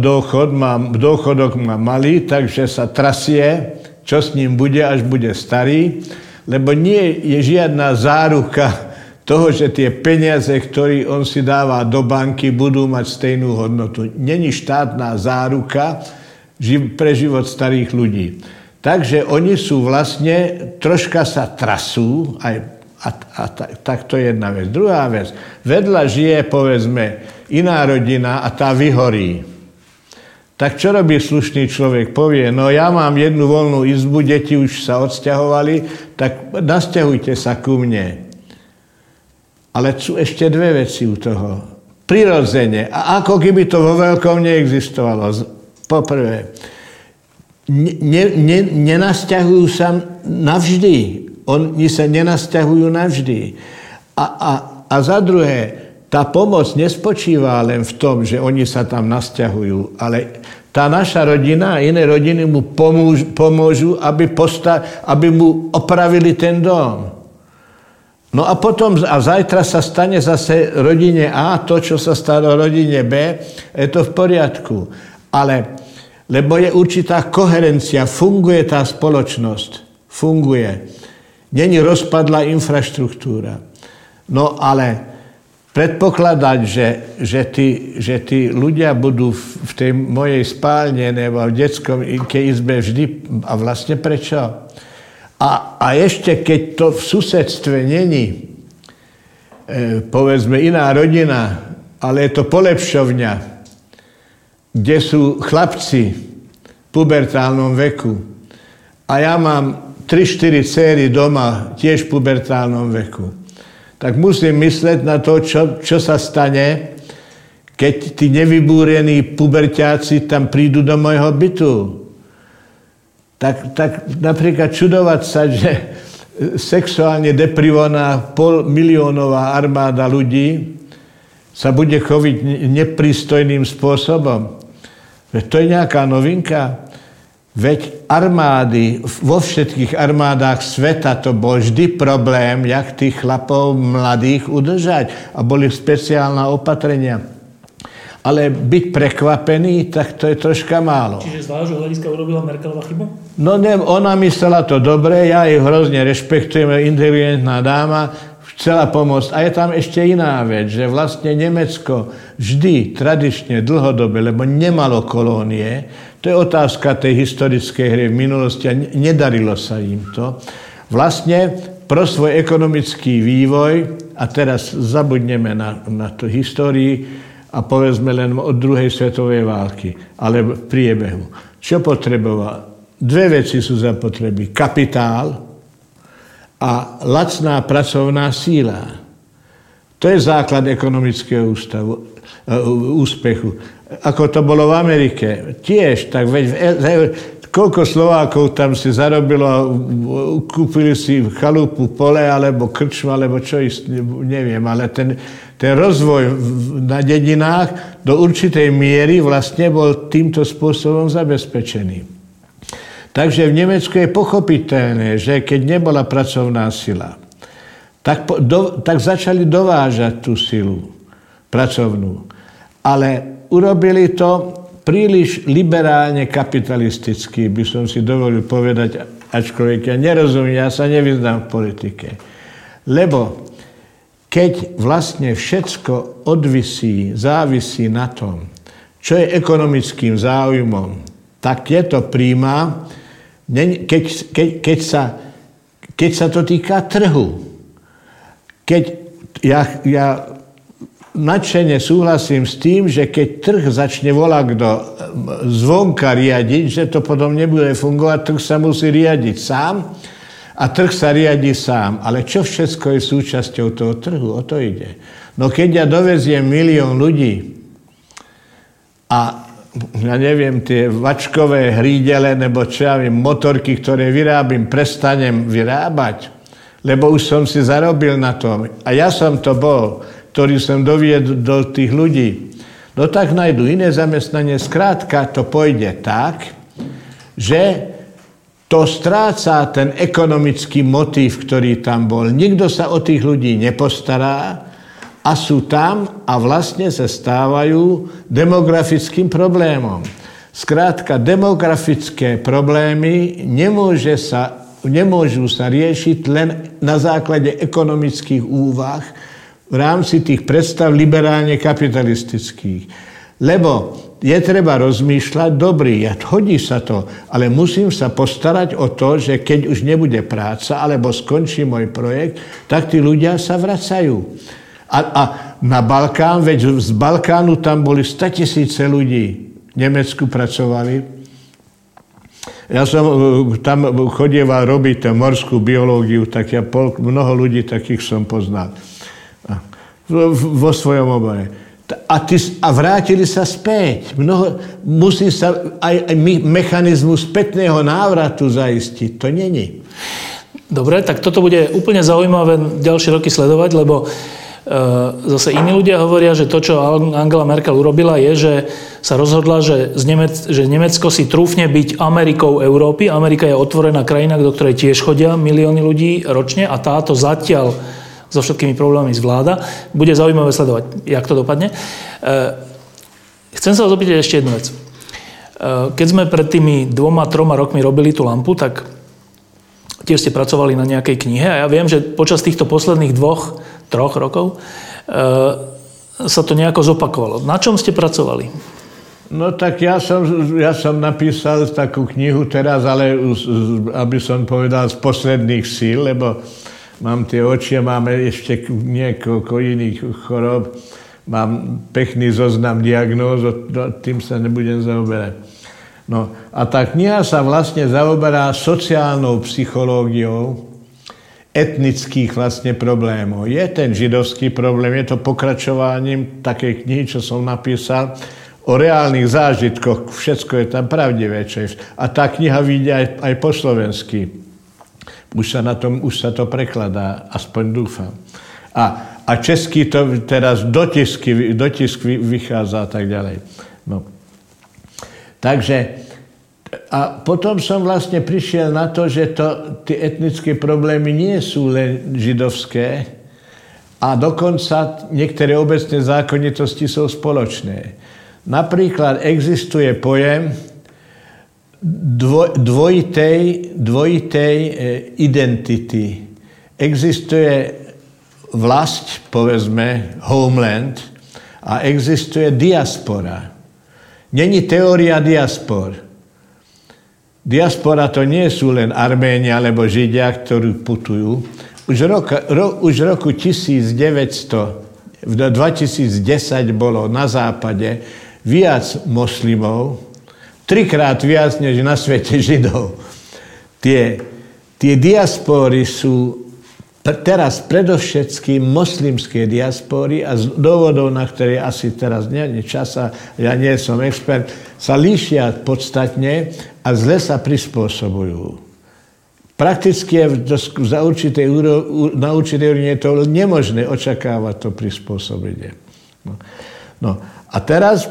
dôchod, má, dôchodok má malý, takže sa trasie, čo s ním bude, až bude starý, lebo nie je žiadna záruka toho, že tie peniaze, ktoré on si dáva do banky, budú mať stejnú hodnotu. Není štátna záruka pre život starých ľudí. Takže oni sú vlastne, troška sa trasú, aj a, a tak, tak to je jedna vec. Druhá vec. Vedľa žije, povedzme, iná rodina a tá vyhorí. Tak čo robí slušný človek? Povie, no ja mám jednu voľnú izbu, deti už sa odsťahovali, tak nasťahujte sa ku mne. Ale sú ešte dve veci u toho. Prirodzene. A ako keby to vo veľkom neexistovalo. Poprvé, ne, ne, nenasťahujú sa navždy. Oni sa nenasťahujú navždy. A, a, a za druhé, tá pomoc nespočíva len v tom, že oni sa tam nasťahujú, ale tá naša rodina a iné rodiny mu pomôžu, pomôžu aby, posta, aby mu opravili ten dom. No a potom, a zajtra sa stane zase rodine A to, čo sa stalo rodine B, je to v poriadku. Ale, lebo je určitá koherencia, funguje tá spoločnosť. Funguje. Není rozpadlá infraštruktúra. No ale predpokladať, že, že, tí, že tí ľudia budú v tej mojej spálne nebo v detskom izbe vždy, a vlastne prečo? A, a ešte keď to v susedstve není, e, povedzme, iná rodina, ale je to polepšovňa, kde sú chlapci v pubertálnom veku a ja mám 3-4 céry doma, tiež v pubertálnom veku. Tak musím mysleť na to, čo, čo sa stane, keď tí nevybúrení puberťáci tam prídu do môjho bytu. Tak, tak napríklad čudovať sa, že, sexuálne deprivovaná pol miliónová armáda ľudí sa bude choviť nepristojným spôsobom. Veď to je nejaká novinka. Veď armády, vo všetkých armádách sveta to bol vždy problém, jak tých chlapov mladých udržať. A boli speciálne opatrenia. Ale byť prekvapený, tak to je troška málo. Čiže z vášho hľadiska urobila Merkelová chybu? No ne, ona myslela to dobre, ja ju hrozne rešpektujem, inteligentná dáma, chcela pomôcť. A je tam ešte iná vec, že vlastne Nemecko vždy, tradične, dlhodobé, lebo nemalo kolónie, to je otázka tej historickej hry v minulosti a nedarilo sa im to, vlastne pro svoj ekonomický vývoj, a teraz zabudneme na, na to histórii, a povedzme len od druhej svetovej války, ale v priebehu. Čo potreboval? Dve veci sú zapotreby. Kapitál a lacná pracovná síla. To je základ ekonomického ústavu, e, úspechu. Ako to bolo v Amerike. Tiež, tak veď koľko Slovákov tam si zarobilo, kúpili si chalupu, pole, alebo krčmu, alebo čo, neviem, ale ten, ten rozvoj na dedinách do určitej miery vlastne bol týmto spôsobom zabezpečený. Takže v Nemecku je pochopiteľné, že keď nebola pracovná sila, tak, do, tak začali dovážať tú silu pracovnú. Ale urobili to príliš liberálne kapitalisticky, by som si dovolil povedať, ačkoľvek ja nerozumiem, ja sa nevyznám v politike. Lebo keď vlastne všetko odvisí, závisí na tom, čo je ekonomickým záujmom, tak je to príjma, keď, keď, keď, sa, keď sa to týka trhu. Keď ja, ja nadšene súhlasím s tým, že keď trh začne volať kto zvonka riadiť, že to potom nebude fungovať, trh sa musí riadiť sám, a trh sa riadi sám. Ale čo všetko je súčasťou toho trhu? O to ide. No keď ja doveziem milión ľudí a ja neviem, tie vačkové hrídele, nebo čo ja viem, motorky, ktoré vyrábim, prestanem vyrábať, lebo už som si zarobil na tom. A ja som to bol, ktorý som doviedol tých ľudí. No tak najdu iné zamestnanie. Skrátka to pôjde tak, že to stráca ten ekonomický motív, ktorý tam bol. Nikto sa o tých ľudí nepostará a sú tam a vlastne sa stávajú demografickým problémom. Skrátka, demografické problémy nemôže sa, nemôžu sa riešiť len na základe ekonomických úvah v rámci tých predstav liberálne kapitalistických. Lebo je treba rozmýšľať, dobrý, hodí sa to, ale musím sa postarať o to, že keď už nebude práca, alebo skončí môj projekt, tak tí ľudia sa vracajú. A, a na Balkán, veď z Balkánu tam boli 100 tisíce ľudí. V Nemecku pracovali. Ja som e, tam chodieval robiť morskú biológiu, tak ja pol, mnoho ľudí takých som poznal. Vo svojom obore a, ty, a vrátili sa späť. Mnoho, musí sa aj, aj mechanizmus spätného návratu zaistiť. To není. Dobre, tak toto bude úplne zaujímavé ďalšie roky sledovať, lebo e, zase iní ľudia hovoria, že to, čo Angela Merkel urobila, je, že sa rozhodla, že, z Nemec, že Nemecko si trúfne byť Amerikou Európy. Amerika je otvorená krajina, do ktorej tiež chodia milióny ľudí ročne a táto zatiaľ so všetkými problémami zvláda. Bude zaujímavé sledovať, jak to dopadne. E, chcem sa opýtať ešte jednu vec. E, keď sme pred tými dvoma, troma rokmi robili tú lampu, tak tiež ste pracovali na nejakej knihe a ja viem, že počas týchto posledných dvoch, troch rokov e, sa to nejako zopakovalo. Na čom ste pracovali? No tak ja som, ja som napísal takú knihu teraz, ale aby som povedal z posledných síl, lebo mám tie oči a máme ešte niekoľko iných chorob. Mám pekný zoznam diagnóz, tým sa nebudem zaoberať. No a tá kniha sa vlastne zaoberá sociálnou psychológiou etnických vlastne problémov. Je ten židovský problém, je to pokračovaním takej knihy, čo som napísal, o reálnych zážitkoch, všetko je tam pravdivé. A tá kniha vyjde aj, aj po slovensky Už sa, na tom, už sa to prekladá, aspoň dúfam. A, a český to teraz dotisky, dotisk vychádza a tak ďalej. No. Takže a potom som vlastne prišiel na to, že to, tie etnické problémy nie sú len židovské a dokonca niektoré obecné zákonitosti sú spoločné. Napríklad existuje pojem dvojitej, dvojitej e, identity. Existuje vlast, povedzme, homeland, a existuje diaspora. Není teória diaspor. Diaspora to nie sú len Arméni alebo Židia, ktorí putujú. Už, roka, ro, už roku 1900, v 2010 bolo na západe viac moslimov, trikrát viac než na svete Židov. Tie, tie diaspory sú teraz predovšetkým moslimské diaspory a z dôvodov, na ktoré asi teraz nie je čas a ja nie som expert, sa líšia podstatne a zle sa prispôsobujú. Prakticky za určitej, na určitej úrovni je to nemožné očakávať to prispôsobenie. No. no. A teraz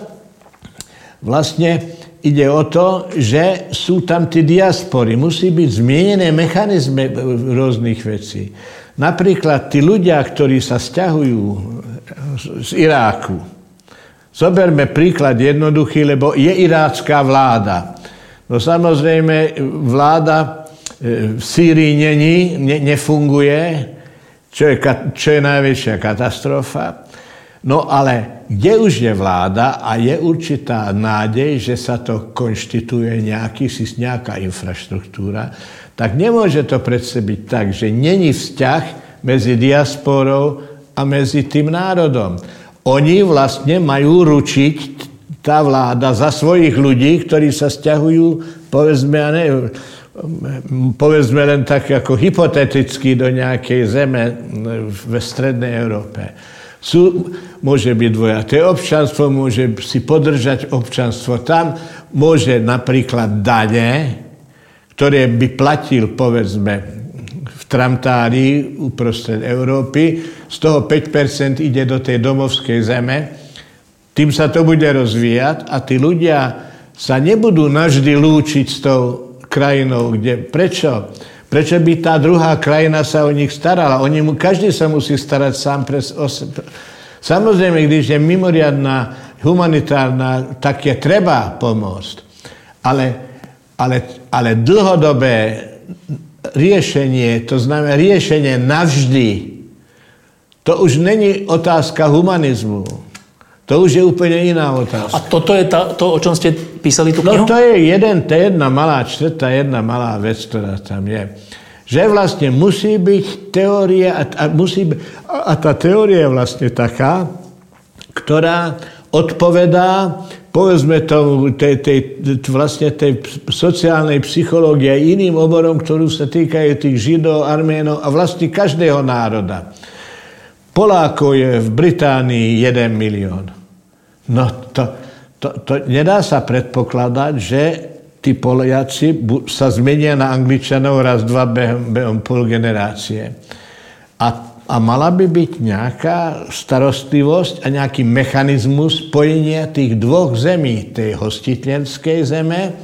vlastne ide o to, že sú tam tie diaspory. Musí byť zmienené mechanizmy rôznych vecí. Napríklad tí ľudia, ktorí sa stiahujú z Iráku. Zoberme príklad jednoduchý, lebo je irácká vláda. No samozrejme, vláda e, v Sýrii není, ne, nefunguje, čo je, čo je najväčšia katastrofa. No ale kde už je vláda a je určitá nádej, že sa to konštituje nejaký, nejaká infraštruktúra, tak nemôže to predsa byť tak, že není vzťah medzi diasporou a medzi tým národom. Oni vlastne majú ručiť tá vláda za svojich ľudí, ktorí sa stiahujú, povedzme, ne, povedzme len tak ako hypoteticky do nejakej zeme v strednej Európe. Sú, môže byť dvojaté občanstvo, môže si podržať občanstvo tam, môže napríklad dane, ktoré by platil, povedzme, v Tramtári uprostred Európy, z toho 5% ide do tej domovskej zeme, tým sa to bude rozvíjať a tí ľudia sa nebudú navždy lúčiť s tou krajinou, kde... Prečo? Prečo by tá druhá krajina sa o nich starala? Oni mu, každý sa musí starať sám pre... Samozrejme, když je mimoriadná humanitárna, tak je treba pomôcť. Ale ale, ale dlhodobé riešenie, to znamená riešenie navždy, to už není otázka humanizmu. To už je úplne iná otázka. A toto je tá, to, o čom ste písali tú no knihu? No to je jeden, to je jedna malá čtvrtá, jedna malá vec, ktorá tam je. Že vlastne musí byť teória, a, a, musí, a tá teória je vlastne taká, ktorá odpovedá povedzme tomu, tej, tej, vlastne tej sociálnej psychológie a iným oborom, ktorú sa týkajú tých Židov, Arménov a vlastne každého národa. Polákov je v Británii 1 milión. No to, to, to nedá sa predpokladať, že tí Poliaci sa zmenia na Angličanov raz, dva behom, behom pol generácie. A a mala by byť nejaká starostlivosť a nejaký mechanizmus spojenia tých dvoch zemí, tej hostiteľskej zeme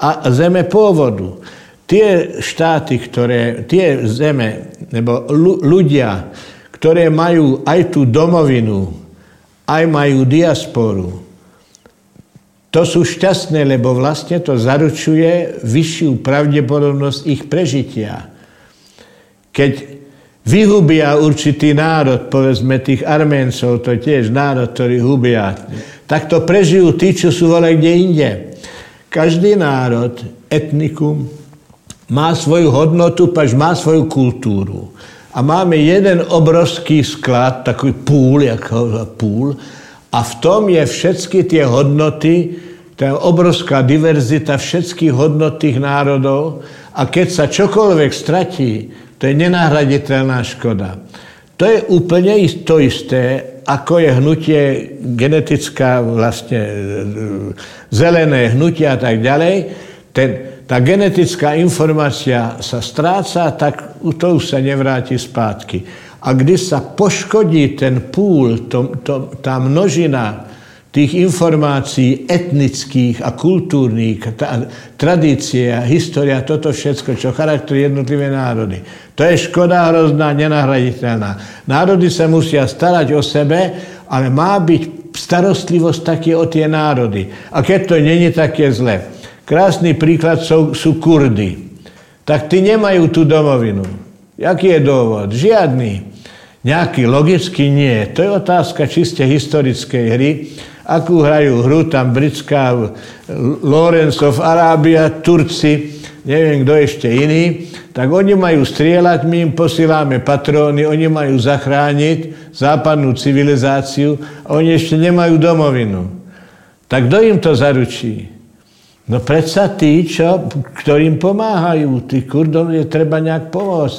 a zeme pôvodu. Tie štáty, ktoré, tie zeme, nebo ľudia, ktoré majú aj tú domovinu, aj majú diasporu, to sú šťastné, lebo vlastne to zaručuje vyššiu pravdepodobnosť ich prežitia. Keď vyhubia určitý národ, povedzme tých Arméncov, to je tiež národ, ktorý hubia, tak to prežijú tí, čo sú vole kde inde. Každý národ, etnikum, má svoju hodnotu, paž má svoju kultúru. A máme jeden obrovský sklad, takový púl, ako púl, a v tom je všetky tie hodnoty, tá obrovská diverzita všetkých hodnot tých národov a keď sa čokoľvek stratí, to je nenahraditeľná škoda. To je úplne to isté, ako je hnutie genetická, vlastne zelené hnutie a tak ďalej. Ten, tá genetická informácia sa stráca, tak to už sa nevráti spátky. A když sa poškodí ten púl, to, to, tá množina tých informácií etnických a kultúrnych, tá, história, toto všetko, čo charakteruje jednotlivé národy. To je škoda hrozná, nenahraditeľná. Národy sa musia starať o sebe, ale má byť starostlivosť také o tie národy. A keď to není, tak je zle. Krásny príklad sú, sú Kurdy. Tak tí nemajú tú domovinu. Jaký je dôvod? Žiadny. Nejaký logicky nie. To je otázka čiste historickej hry. Akú hrajú hru tam britská Lawrence of Arabia, Turci, neviem kto ešte iný, tak oni majú strieľať, my im posíláme patróny, oni majú zachrániť západnú civilizáciu oni ešte nemajú domovinu. Tak kto im to zaručí? No predsa tí, čo, ktorým pomáhajú, tí kurdom je treba nejak pomôcť.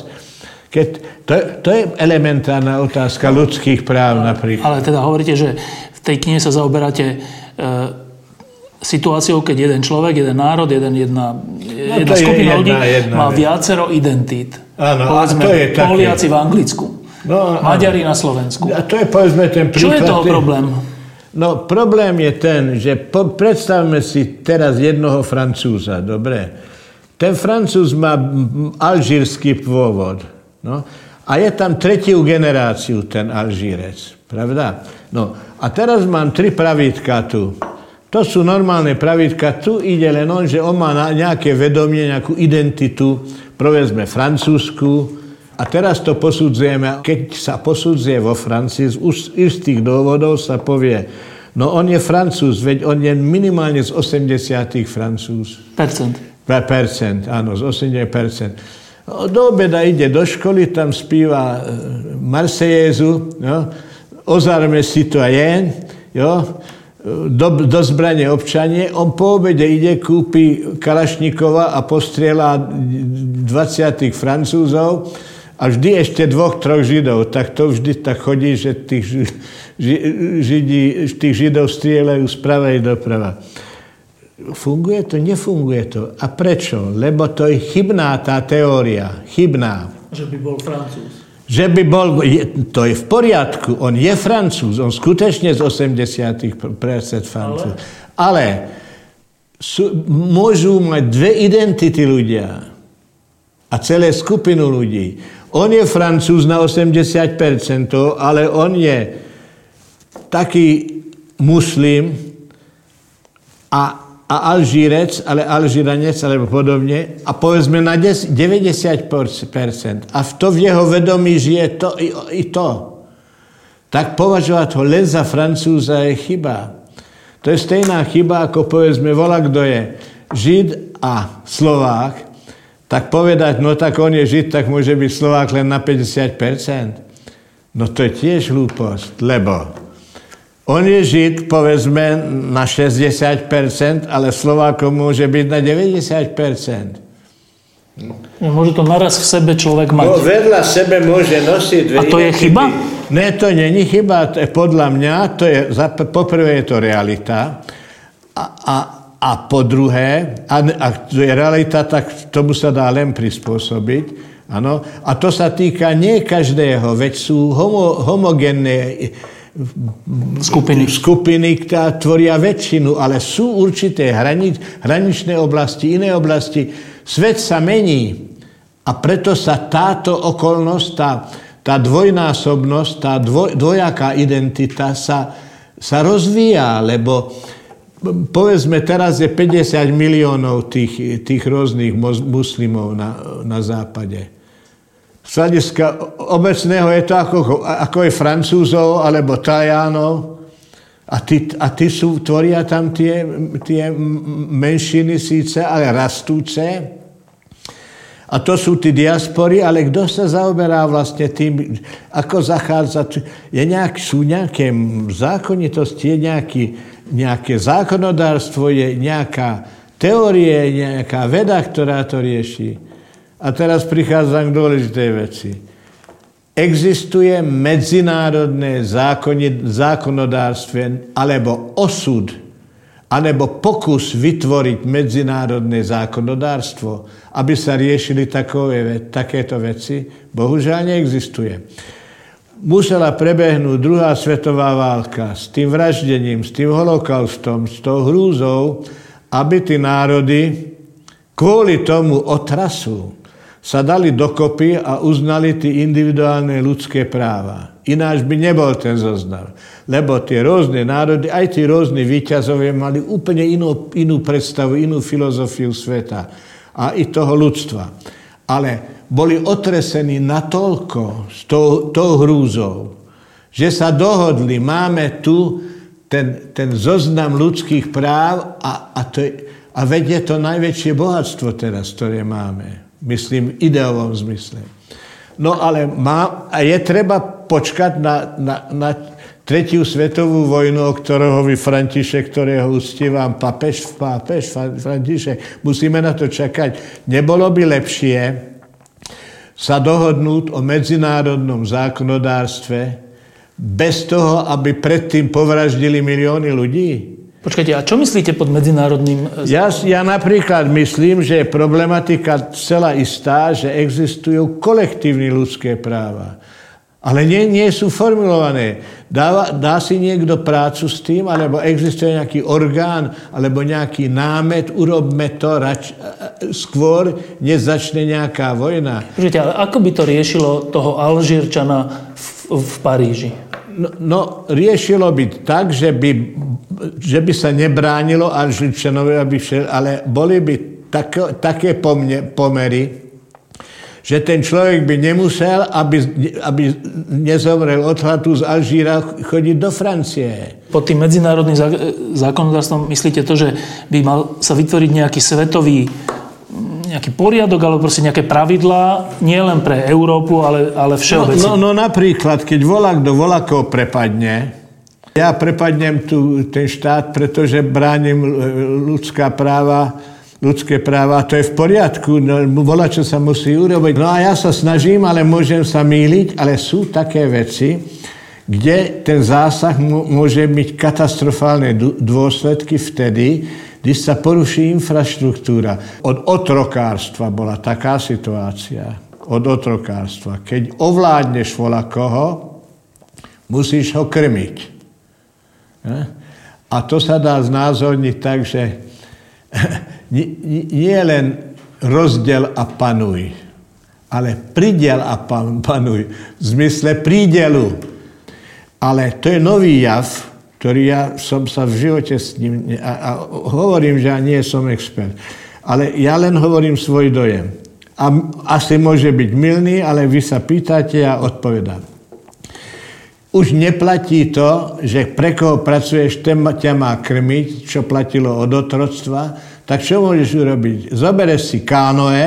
Keď, to, to je elementárna otázka ľudských práv napríklad. Ale teda hovoríte, že tej knihe sa zaoberáte e, situáciou, keď jeden človek, jeden národ, jeden, jedna, no, jedna skupina ľudí má vec. viacero identít. Áno, povedzme, to je Poliaci také. v Anglicku, no, Maďari na Slovensku. A to je povedzme ten príklad. Čo je toho problém? No problém je ten, že po, predstavme si teraz jednoho Francúza, dobre? Ten Francúz má alžírsky pôvod. No. A je tam tretiu generáciu ten Alžírec, pravda? No a teraz mám tri pravítka tu. To sú normálne pravítka. Tu ide len on, že on má nejaké vedomie, nejakú identitu, povedzme francúzsku, a teraz to posudzujeme. Keď sa posudzuje vo Francii, z istých dôvodov sa povie, no on je francúz, veď on je minimálne z 80 francúz. Percent. Percent, áno, z 80 percent. Do obeda ide do školy, tam spíva e, Marsejézu, jo? ozarme citoyen, jo? Do, do zbranie občanie. On po obede ide, kúpi Kalašnikova a postrieľa 20 francúzov a vždy ešte dvoch, troch židov. Tak to vždy tak chodí, že tých, židi, tých židov strieľajú z pravej doprava. Funguje to? Nefunguje to. A prečo? Lebo to je chybná tá teória. Chybná. Že by bol francúz. Že by bol, to je v poriadku, on je francúz, on skutečne z 80 francúz. Ale, Ale sú, môžu mať dve identity ľudia a celé skupinu ľudí. On je francúz na 80%, ale on je taký muslim a a Alžírec, ale Alžíranec alebo podobne a povedzme na 90%. A v to v jeho vedomí žije to i, i to. Tak považovať ho len za Francúza je chyba. To je stejná chyba, ako povedzme, volá, kto je Žid a Slovák, tak povedať, no tak on je Žid, tak môže byť Slovák len na 50%. No to je tiež hlúposť, lebo on je Žid, povedzme, na 60%, ale Slovákom môže byť na 90%. Môže to naraz v sebe človek mať. No, vedľa sebe môže nosiť dve A to je chyba? Ne, to není chyba. To je, podľa mňa, to je, poprvé je to realita. A, a, a po druhé, a, a to je realita, tak tomu sa dá len prispôsobiť. Ano? A to sa týka nie každého, veď sú homo, homogénne skupiny. skupiny, ktoré tvoria väčšinu, ale sú určité hranič, hraničné oblasti, iné oblasti. Svet sa mení a preto sa táto okolnosť, tá, tá dvojnásobnosť, tá dvoj, dvojaká identita sa, sa rozvíja, lebo povedzme, teraz je 50 miliónov tých, tých rôznych muslimov na, na západe z hľadiska obecného je to ako, ako je Francúzov alebo Tajánov. A tí, a tí sú, tvoria tam tie, tie menšiny síce, ale rastúce. A to sú tí diaspory, ale kto sa zaoberá vlastne tým, ako zachádza, je nejak, sú nejaké zákonitosti, je nejaký, nejaké zákonodárstvo, je nejaká teórie, nejaká veda, ktorá to rieši. A teraz prichádzam k dôležitej veci. Existuje medzinárodné zákonodárstvo alebo osud anebo pokus vytvoriť medzinárodné zákonodárstvo, aby sa riešili takové, takéto veci, bohužiaľ neexistuje. Musela prebehnúť druhá svetová válka s tým vraždením, s tým holokaustom, s tou hrúzou, aby tí národy kvôli tomu otrasu sa dali dokopy a uznali tie individuálne ľudské práva. Ináč by nebol ten zoznam. Lebo tie rôzne národy, aj tí rôzni výťazovia mali úplne inú, inú predstavu, inú filozofiu sveta a i toho ľudstva. Ale boli otresení natoľko s tou, tou hrúzou, že sa dohodli, máme tu ten, ten zoznam ľudských práv a, a, to je, a veď je to najväčšie bohatstvo teraz, ktoré máme. Myslím, v ideovom zmysle. No ale má, a je treba počkať na, na, na tretiu svetovú vojnu, o ktorého vy František, ktorého uctívam, papež, papež, František, musíme na to čakať. Nebolo by lepšie sa dohodnúť o medzinárodnom zákonodárstve bez toho, aby predtým povraždili milióny ľudí? Počkajte, a čo myslíte pod medzinárodným... Ja, ja napríklad myslím, že je problematika celá istá, že existujú kolektívne ľudské práva. Ale nie, nie sú formulované. Dá, dá si niekto prácu s tým, alebo existuje nejaký orgán, alebo nejaký námet, urobme to rač, skôr, než začne nejaká vojna. Počkajte, ale ako by to riešilo toho Alžírčana v, v Paríži? No, no, riešilo by tak, že by, že by sa nebránilo Alžírčanovi, aby všel, ale boli by tak, také pomne, pomery, že ten človek by nemusel, aby, aby nezomrel od hladu z Alžíra, chodiť do Francie. Pod tým medzinárodným zákonodárstvom myslíte to, že by mal sa vytvoriť nejaký svetový nejaký poriadok alebo proste nejaké pravidlá, nie len pre Európu, ale, ale všeobecne. No, no, no napríklad, keď volá kto volakov prepadne, ja prepadnem tu ten štát, pretože bránim ľudská práva, ľudské práva, to je v poriadku, no, volá, čo sa musí urobiť. No a ja sa snažím, ale môžem sa míliť, ale sú také veci, kde ten zásah môže byť katastrofálne dôsledky vtedy, když sa poruší infraštruktúra. Od otrokárstva bola taká situácia. Od otrokárstva. Keď ovládneš vola koho, musíš ho krmiť. A to sa dá znázorniť tak, že nie len rozdiel a panuj, ale pridel a panuj v zmysle prídelu. Ale to je nový jav, ktorý ja som sa v živote s ním... A, a hovorím, že ja nie som expert. Ale ja len hovorím svoj dojem. A asi môže byť milný, ale vy sa pýtate a ja odpovedám. Už neplatí to, že pre koho pracuješ, ten ťa má krmiť, čo platilo od otroctva, tak čo môžeš urobiť? Zobereš si kánoe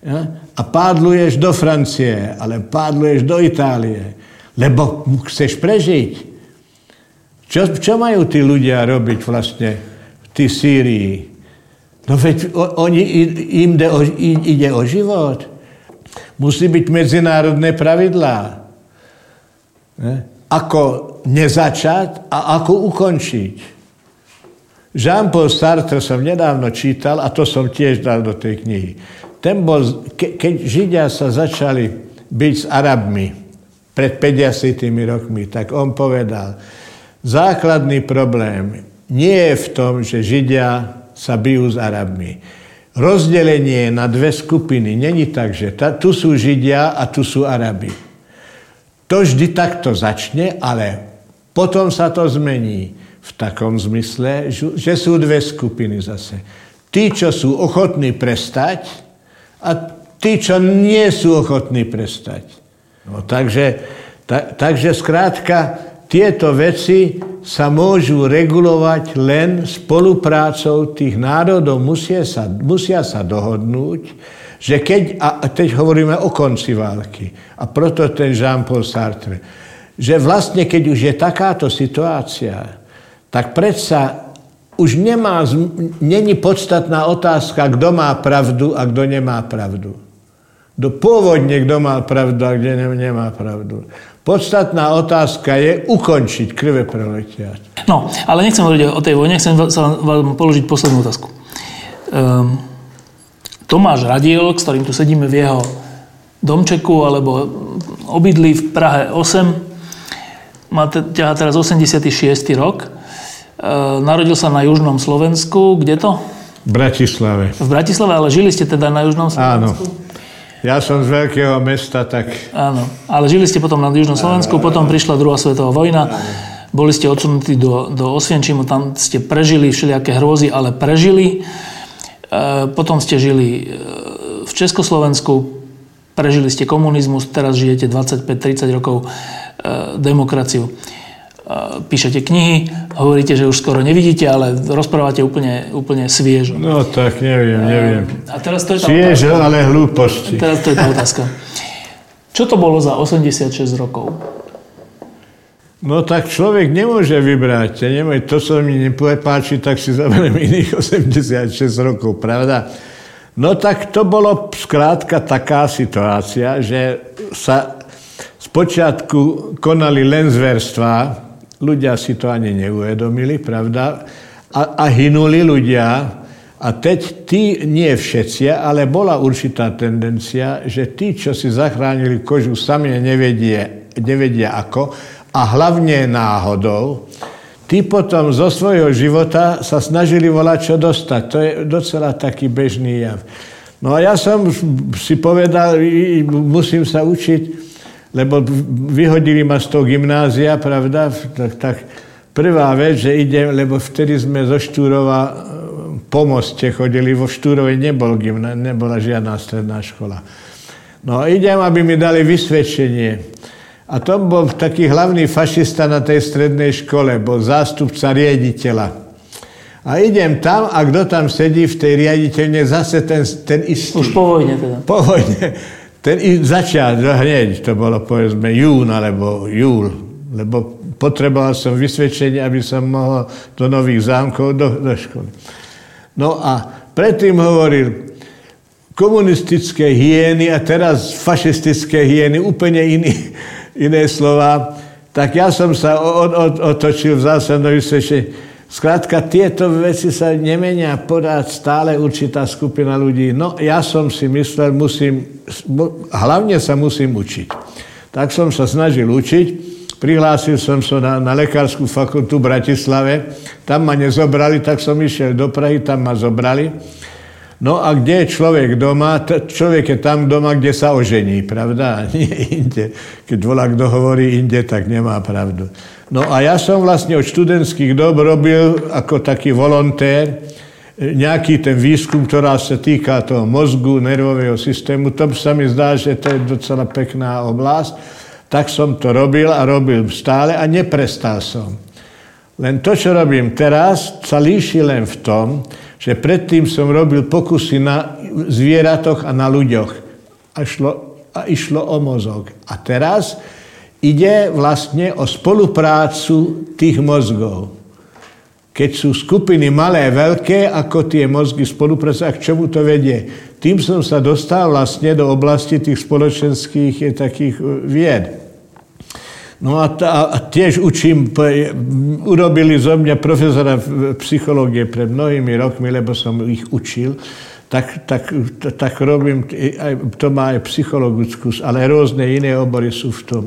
ja, a pádluješ do Francie, ale pádluješ do Itálie, lebo chceš prežiť. Čo, čo majú tí ľudia robiť vlastne v tej Sýrii? No veď oni, im ide o, ide o život. Musí byť medzinárodné pravidlá. Ne? Ako nezačať a ako ukončiť. Jean-Paul Sartre som nedávno čítal, a to som tiež dal do tej knihy. Ten bol, ke, keď Židia sa začali byť s Arabmi pred 50 rokmi, tak on povedal, Základný problém nie je v tom, že Židia sa bijú s Arabmi. Rozdelenie na dve skupiny není tak, že ta, tu sú Židia a tu sú Arabi. To vždy takto začne, ale potom sa to zmení v takom zmysle, že sú dve skupiny zase. Tí, čo sú ochotní prestať a tí, čo nie sú ochotní prestať. No, takže, ta, takže skrátka, tieto veci sa môžu regulovať len spoluprácou tých národov. Musia sa, musia sa dohodnúť, že keď, a teď hovoríme o konci války, a proto ten Jean-Paul Sartre, že vlastne keď už je takáto situácia, tak predsa už nemá, není podstatná otázka, kto má pravdu a kto nemá pravdu. Do pôvodne, kto mal pravdu a kde nemá pravdu. Podstatná otázka je ukončiť krve preletiať. No, ale nechcem hovoriť o tej vojne, chcem sa vám položiť poslednú otázku. Um, Tomáš Radiel, s ktorým tu sedíme v jeho domčeku alebo obydlí v Prahe 8, má ťaha teraz 86. rok. Uh, narodil sa na južnom Slovensku. Kde to? V Bratislave. V Bratislave, ale žili ste teda na južnom Slovensku? Áno. Ja som z veľkého mesta, tak... Áno, ale žili ste potom na Južnom Slovensku, potom prišla druhá svetová vojna, boli ste odsunutí do, do Osvienčimu, tam ste prežili všelijaké hrôzy, ale prežili. E, potom ste žili e, v Československu, prežili ste komunizmus, teraz žijete 25-30 rokov e, demokraciu píšete knihy, hovoríte, že už skoro nevidíte, ale rozprávate úplne, úplne sviežo. No tak neviem, neviem. A teraz to je tá sviežo, otázka. ale hlúposti. Teraz to je tá otázka. Čo to bolo za 86 rokov? No tak človek nemôže vybrať. Nemôže, to, čo mi nepáči, tak si zaberiem iných 86 rokov, pravda? No tak to bolo skrátka taká situácia, že sa Spočiatku konali len zverstvá, Ľudia si to ani neuvedomili, pravda? A, a hynuli ľudia. A teď tí, nie všetci, ale bola určitá tendencia, že tí, čo si zachránili kožu, sami nevedie, nevedia ako, a hlavne náhodou, tí potom zo svojho života sa snažili volať, čo dostať. To je docela taký bežný jav. No a ja som si povedal, musím sa učiť lebo vyhodili ma z toho gymnázia, pravda, tak, tak prvá vec, že idem, lebo vtedy sme zo Štúrova e, po moste chodili, vo Štúrove nebol gymná, nebola žiadna stredná škola. No idem, aby mi dali vysvedčenie. A to bol taký hlavný fašista na tej strednej škole, bol zástupca riaditeľa. A idem tam a kto tam sedí v tej riaditeľne, zase ten, ten istý. Už po vojne teda. Po vojne. Ten i začiat, hneď, to bolo povedzme jún alebo júl, lebo potreboval som vysvedčenie, aby som mohol do nových zámkov, do, do školy. No a predtým hovoril, komunistické hyeny a teraz fašistické hyeny, úplne iný, iné slova, tak ja som sa od, od, otočil v zásadnom vysvedčení. Skrátka, tieto veci sa nemenia podať stále určitá skupina ľudí. No, ja som si myslel, musím, hlavne sa musím učiť. Tak som sa snažil učiť. Prihlásil som sa na, na lekárskú fakultu v Bratislave. Tam ma nezobrali, tak som išiel do Prahy, tam ma zobrali. No a kde je človek doma? Človek je tam doma, kde sa ožení, pravda? Nie inde. Keď volá, kto hovorí inde, tak nemá pravdu. No a ja som vlastne od študentských dob robil ako taký volontér nejaký ten výskum, ktorá sa týka toho mozgu, nervového systému. To sa mi zdá, že to je docela pekná oblasť. Tak som to robil a robil stále a neprestal som. Len to, čo robím teraz, sa líši len v tom, že predtým som robil pokusy na zvieratoch a na ľuďoch. A, šlo, a išlo o mozog. A teraz ide vlastne o spoluprácu tých mozgov. Keď sú skupiny malé, veľké, ako tie mozgy spolupracujú, a k čomu to vedie? Tým som sa dostal vlastne do oblasti tých spoločenských eh, takých eh, vied. No a, a tiež učím, urobili zo mňa profesora psychológie pred mnohými rokmi, lebo som ich učil, tak, tak, tak robím, to má aj psychologickú, ale rôzne iné obory sú v tom.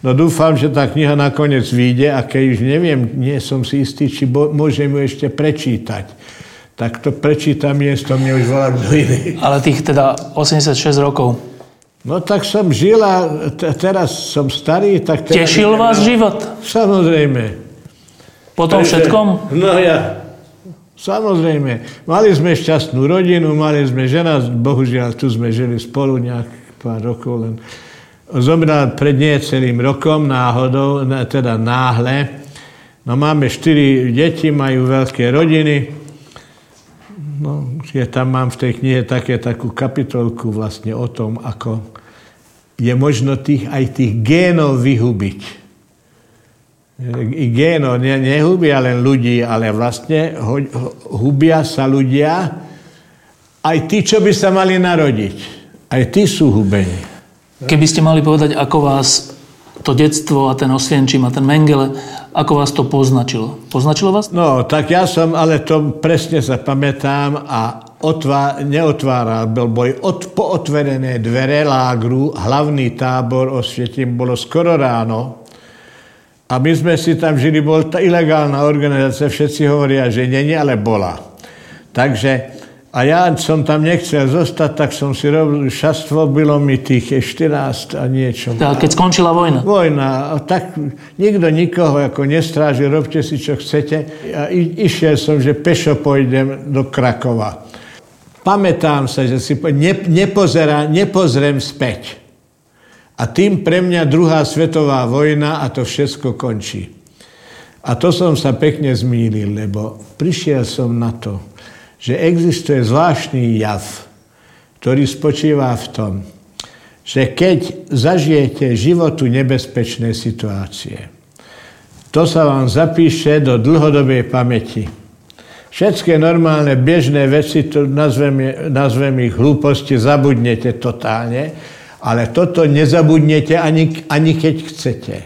No dúfam, že tá kniha nakoniec vyjde a keď už neviem, nie som si istý, či bo, môžem ju ešte prečítať. Tak to prečítam miesto, mne už volá kto iný. Ale tých teda 86 rokov. No tak som žil a t- teraz som starý, tak... Teraz Tešil vás život? Samozrejme. Po tom všetkom? No ja. Samozrejme. Mali sme šťastnú rodinu, mali sme žena, bohužiaľ tu sme žili spolu nejak pár rokov len zomrel pred celým rokom náhodou, teda náhle. No máme štyri deti, majú veľké rodiny. No, ja tam mám v tej knihe také, takú kapitolku vlastne o tom, ako je možno tých, aj tých génov vyhubiť. I génov ne, nehubia len ľudí, ale vlastne ho, hubia sa ľudia, aj tí, čo by sa mali narodiť. Aj tí sú hubení. Keby ste mali povedať, ako vás to detstvo a ten Osvienčím a ten Mengele, ako vás to poznačilo? Poznačilo vás? No, tak ja som, ale to presne sa a otvá, neotváral, boj od, pootverené dvere lágru, hlavný tábor Osvietím, bolo skoro ráno a my sme si tam žili, bol tá ilegálna organizácia, všetci hovoria, že nie, ale bola. Takže a ja som tam nechcel zostať, tak som si robil šastvo, bylo mi tých 14 a niečo. Tak, keď skončila vojna? Vojna. A tak nikto nikoho ako nestráži, robte si, čo chcete. A i, išiel som, že pešo pôjdem do Krakova. Pamätám sa, že si ne, nepozerá, nepozrem späť. A tým pre mňa druhá svetová vojna a to všetko končí. A to som sa pekne zmýlil, lebo prišiel som na to, že existuje zvláštny jav, ktorý spočíva v tom, že keď zažijete životu nebezpečné situácie, to sa vám zapíše do dlhodobej pamäti. Všetké normálne bežné veci, to nazvem, nazvem ich hlúposti, zabudnete totálne, ale toto nezabudnete ani, ani keď chcete.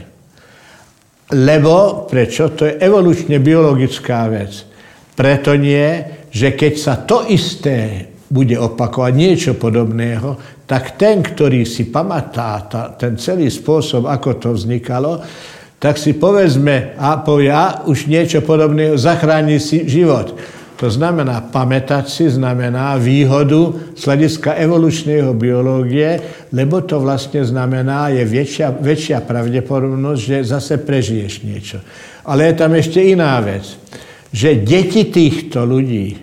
Lebo, prečo? To je evolučne biologická vec. Preto nie, že keď sa to isté bude opakovať niečo podobného, tak ten, ktorý si pamatá ta, ten celý spôsob, ako to vznikalo, tak si povedzme a povie, a už niečo podobného, zachráni si život. To znamená, pamätať si znamená výhodu z hľadiska evolučného biológie, lebo to vlastne znamená, je väčšia, väčšia pravdepodobnosť, že zase prežiješ niečo. Ale je tam ešte iná vec, že deti týchto ľudí,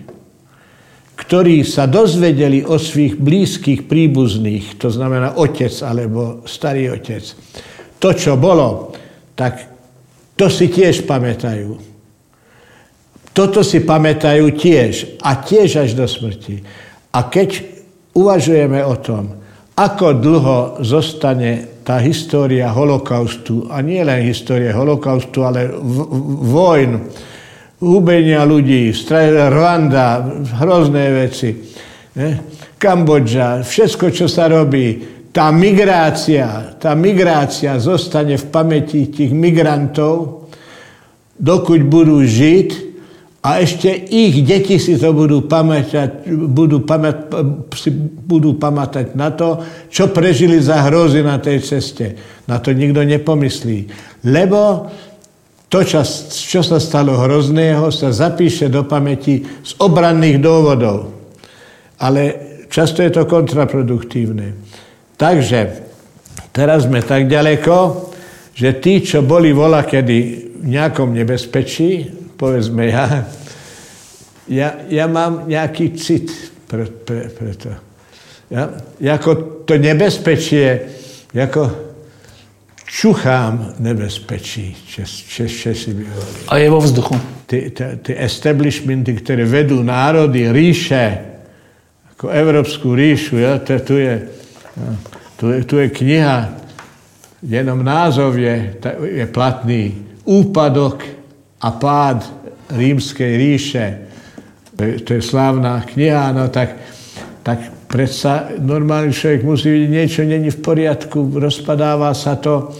ktorí sa dozvedeli o svých blízkych príbuzných, to znamená otec alebo starý otec, to, čo bolo, tak to si tiež pamätajú. Toto si pamätajú tiež a tiež až do smrti. A keď uvažujeme o tom, ako dlho zostane tá história holokaustu, a nie len história holokaustu, ale vojn, hubenia ľudí, Rwanda, hrozné veci, ne? Kambodža, všetko, čo sa robí, tá migrácia, tá migrácia zostane v pamäti tých migrantov, dokud budú žiť a ešte ich deti si to budú pamätať, budú, pamät, si budú pamätať na to, čo prežili za hrozy na tej ceste. Na to nikto nepomyslí. Lebo to, čo, sa stalo hrozného, sa zapíše do pamäti z obranných dôvodov. Ale často je to kontraproduktívne. Takže teraz sme tak ďaleko, že tí, čo boli vola kedy v nejakom nebezpečí, povedzme ja, ja, ja mám nejaký cit pre, pre, pre to. Ja, ako to nebezpečie, ako čuchám nebezpečí, Česi by hovorili. A je vo vzduchu. Tie establishmenty, ktoré vedú národy, ríše, ako Európsku ríšu, ja, to, tu, je, tu, je, tu je kniha, jenom názov je, je platný. Úpadok a pád rímskej ríše. To je, to je slávna kniha, no tak, tak Predsa normálny človek musí vidieť, niečo není v poriadku, rozpadáva sa to.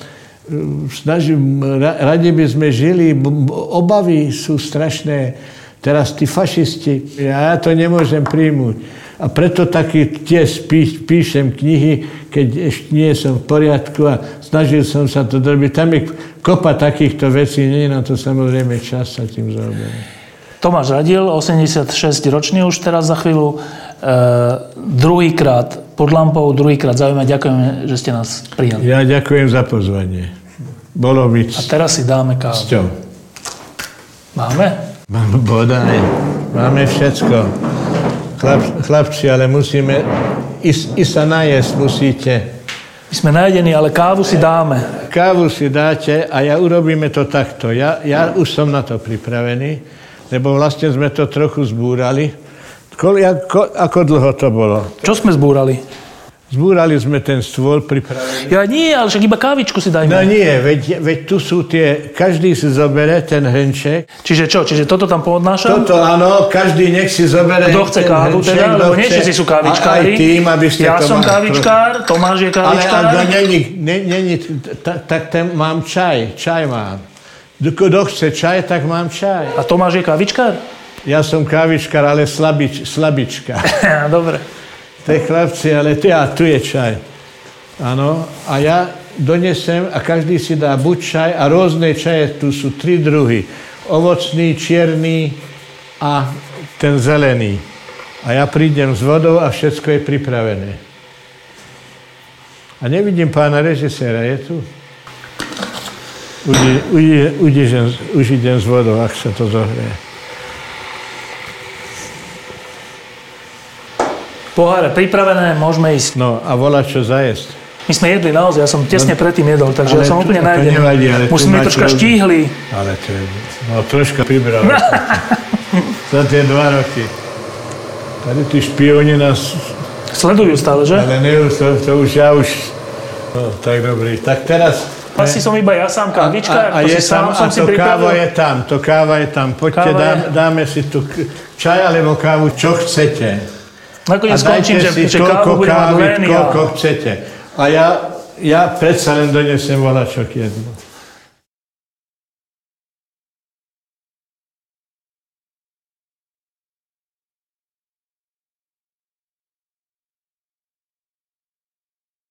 Snažím, radi by sme žili, obavy sú strašné. Teraz tí fašisti, ja, to nemôžem príjmuť. A preto taky tiež pí, píšem knihy, keď ešte nie som v poriadku a snažil som sa to robiť. Tam je kopa takýchto vecí, nie je na to samozrejme čas sa tým zaoberať. Tomáš Radil, 86 ročný už teraz za chvíľu. Uh, druhýkrát pod lampou, druhýkrát zaujímavé. Ďakujem, že ste nás prijali. Ja ďakujem za pozvanie. Bolo mi A teraz si dáme kávu. Sťou. Máme? Máme bodaj. Máme všetko. Chlap, chlapci, ale musíme... I, i sa najesť musíte. My sme najedení, ale kávu si dáme. Kávu si dáte a ja urobíme to takto. Ja, ja už som na to pripravený, lebo vlastne sme to trochu zbúrali. Ako, ako dlho to bolo? Čo sme zbúrali? Zbúrali sme ten stôl pripravený. Ja nie, ale však iba kávičku si dajme. No nie, veď, veď tu sú tie, každý si zobere ten hrnček. Čiže čo? Čiže toto tam poodnášam? Toto áno, každý nech si zobere Kto chce kávu hrnček, teda? Lebo nie všetci sú kávičkári. A aj tým, aby ste ja to som kávičkár, Tomáš je Ale, kávičkár. ale není, ne, není, tak, tak ten mám čaj, čaj mám. Kto chce čaj, tak mám čaj. A Tomáš je kávičkár? Ja som kávičkár, ale slabič, slabička. Dobre. To je chlapci, ale ty, a tu je čaj. Áno, a ja donesem a každý si dá buď čaj a rôzne čaje, tu sú tri druhy. Ovocný, čierny a ten zelený. A ja prídem s vodou a všetko je pripravené. A nevidím pána režiséra, je tu? Už, i- už, i- už, idem, už idem s vodou, ak sa to zohreje. Poháre pripravené, môžeme ísť. No a volá čo zajesť. My sme jedli naozaj, ja som tesne predtým jedol, takže ja som úplne to najedený. nevadí, ale byť máte troška roz- štíhli. Ale to je, no troška pribral. Za tie dva roky. Tady tí špioni nás, Sledujú stále, že? ale ne, to, to už ja už, no tak dobrý. Tak teraz, Asi som iba ja sám kávička, a, a to je si tam, sám som a si to káva pripravil. je tam, to káva je tam. Poďte, Káva je- dáme, si tu čaj alebo kávu, čo chcete. A Nakoniec skončím, že, si že kávu kávy, koľko chcete. A ja, ja predsa len donesem volačok jednu.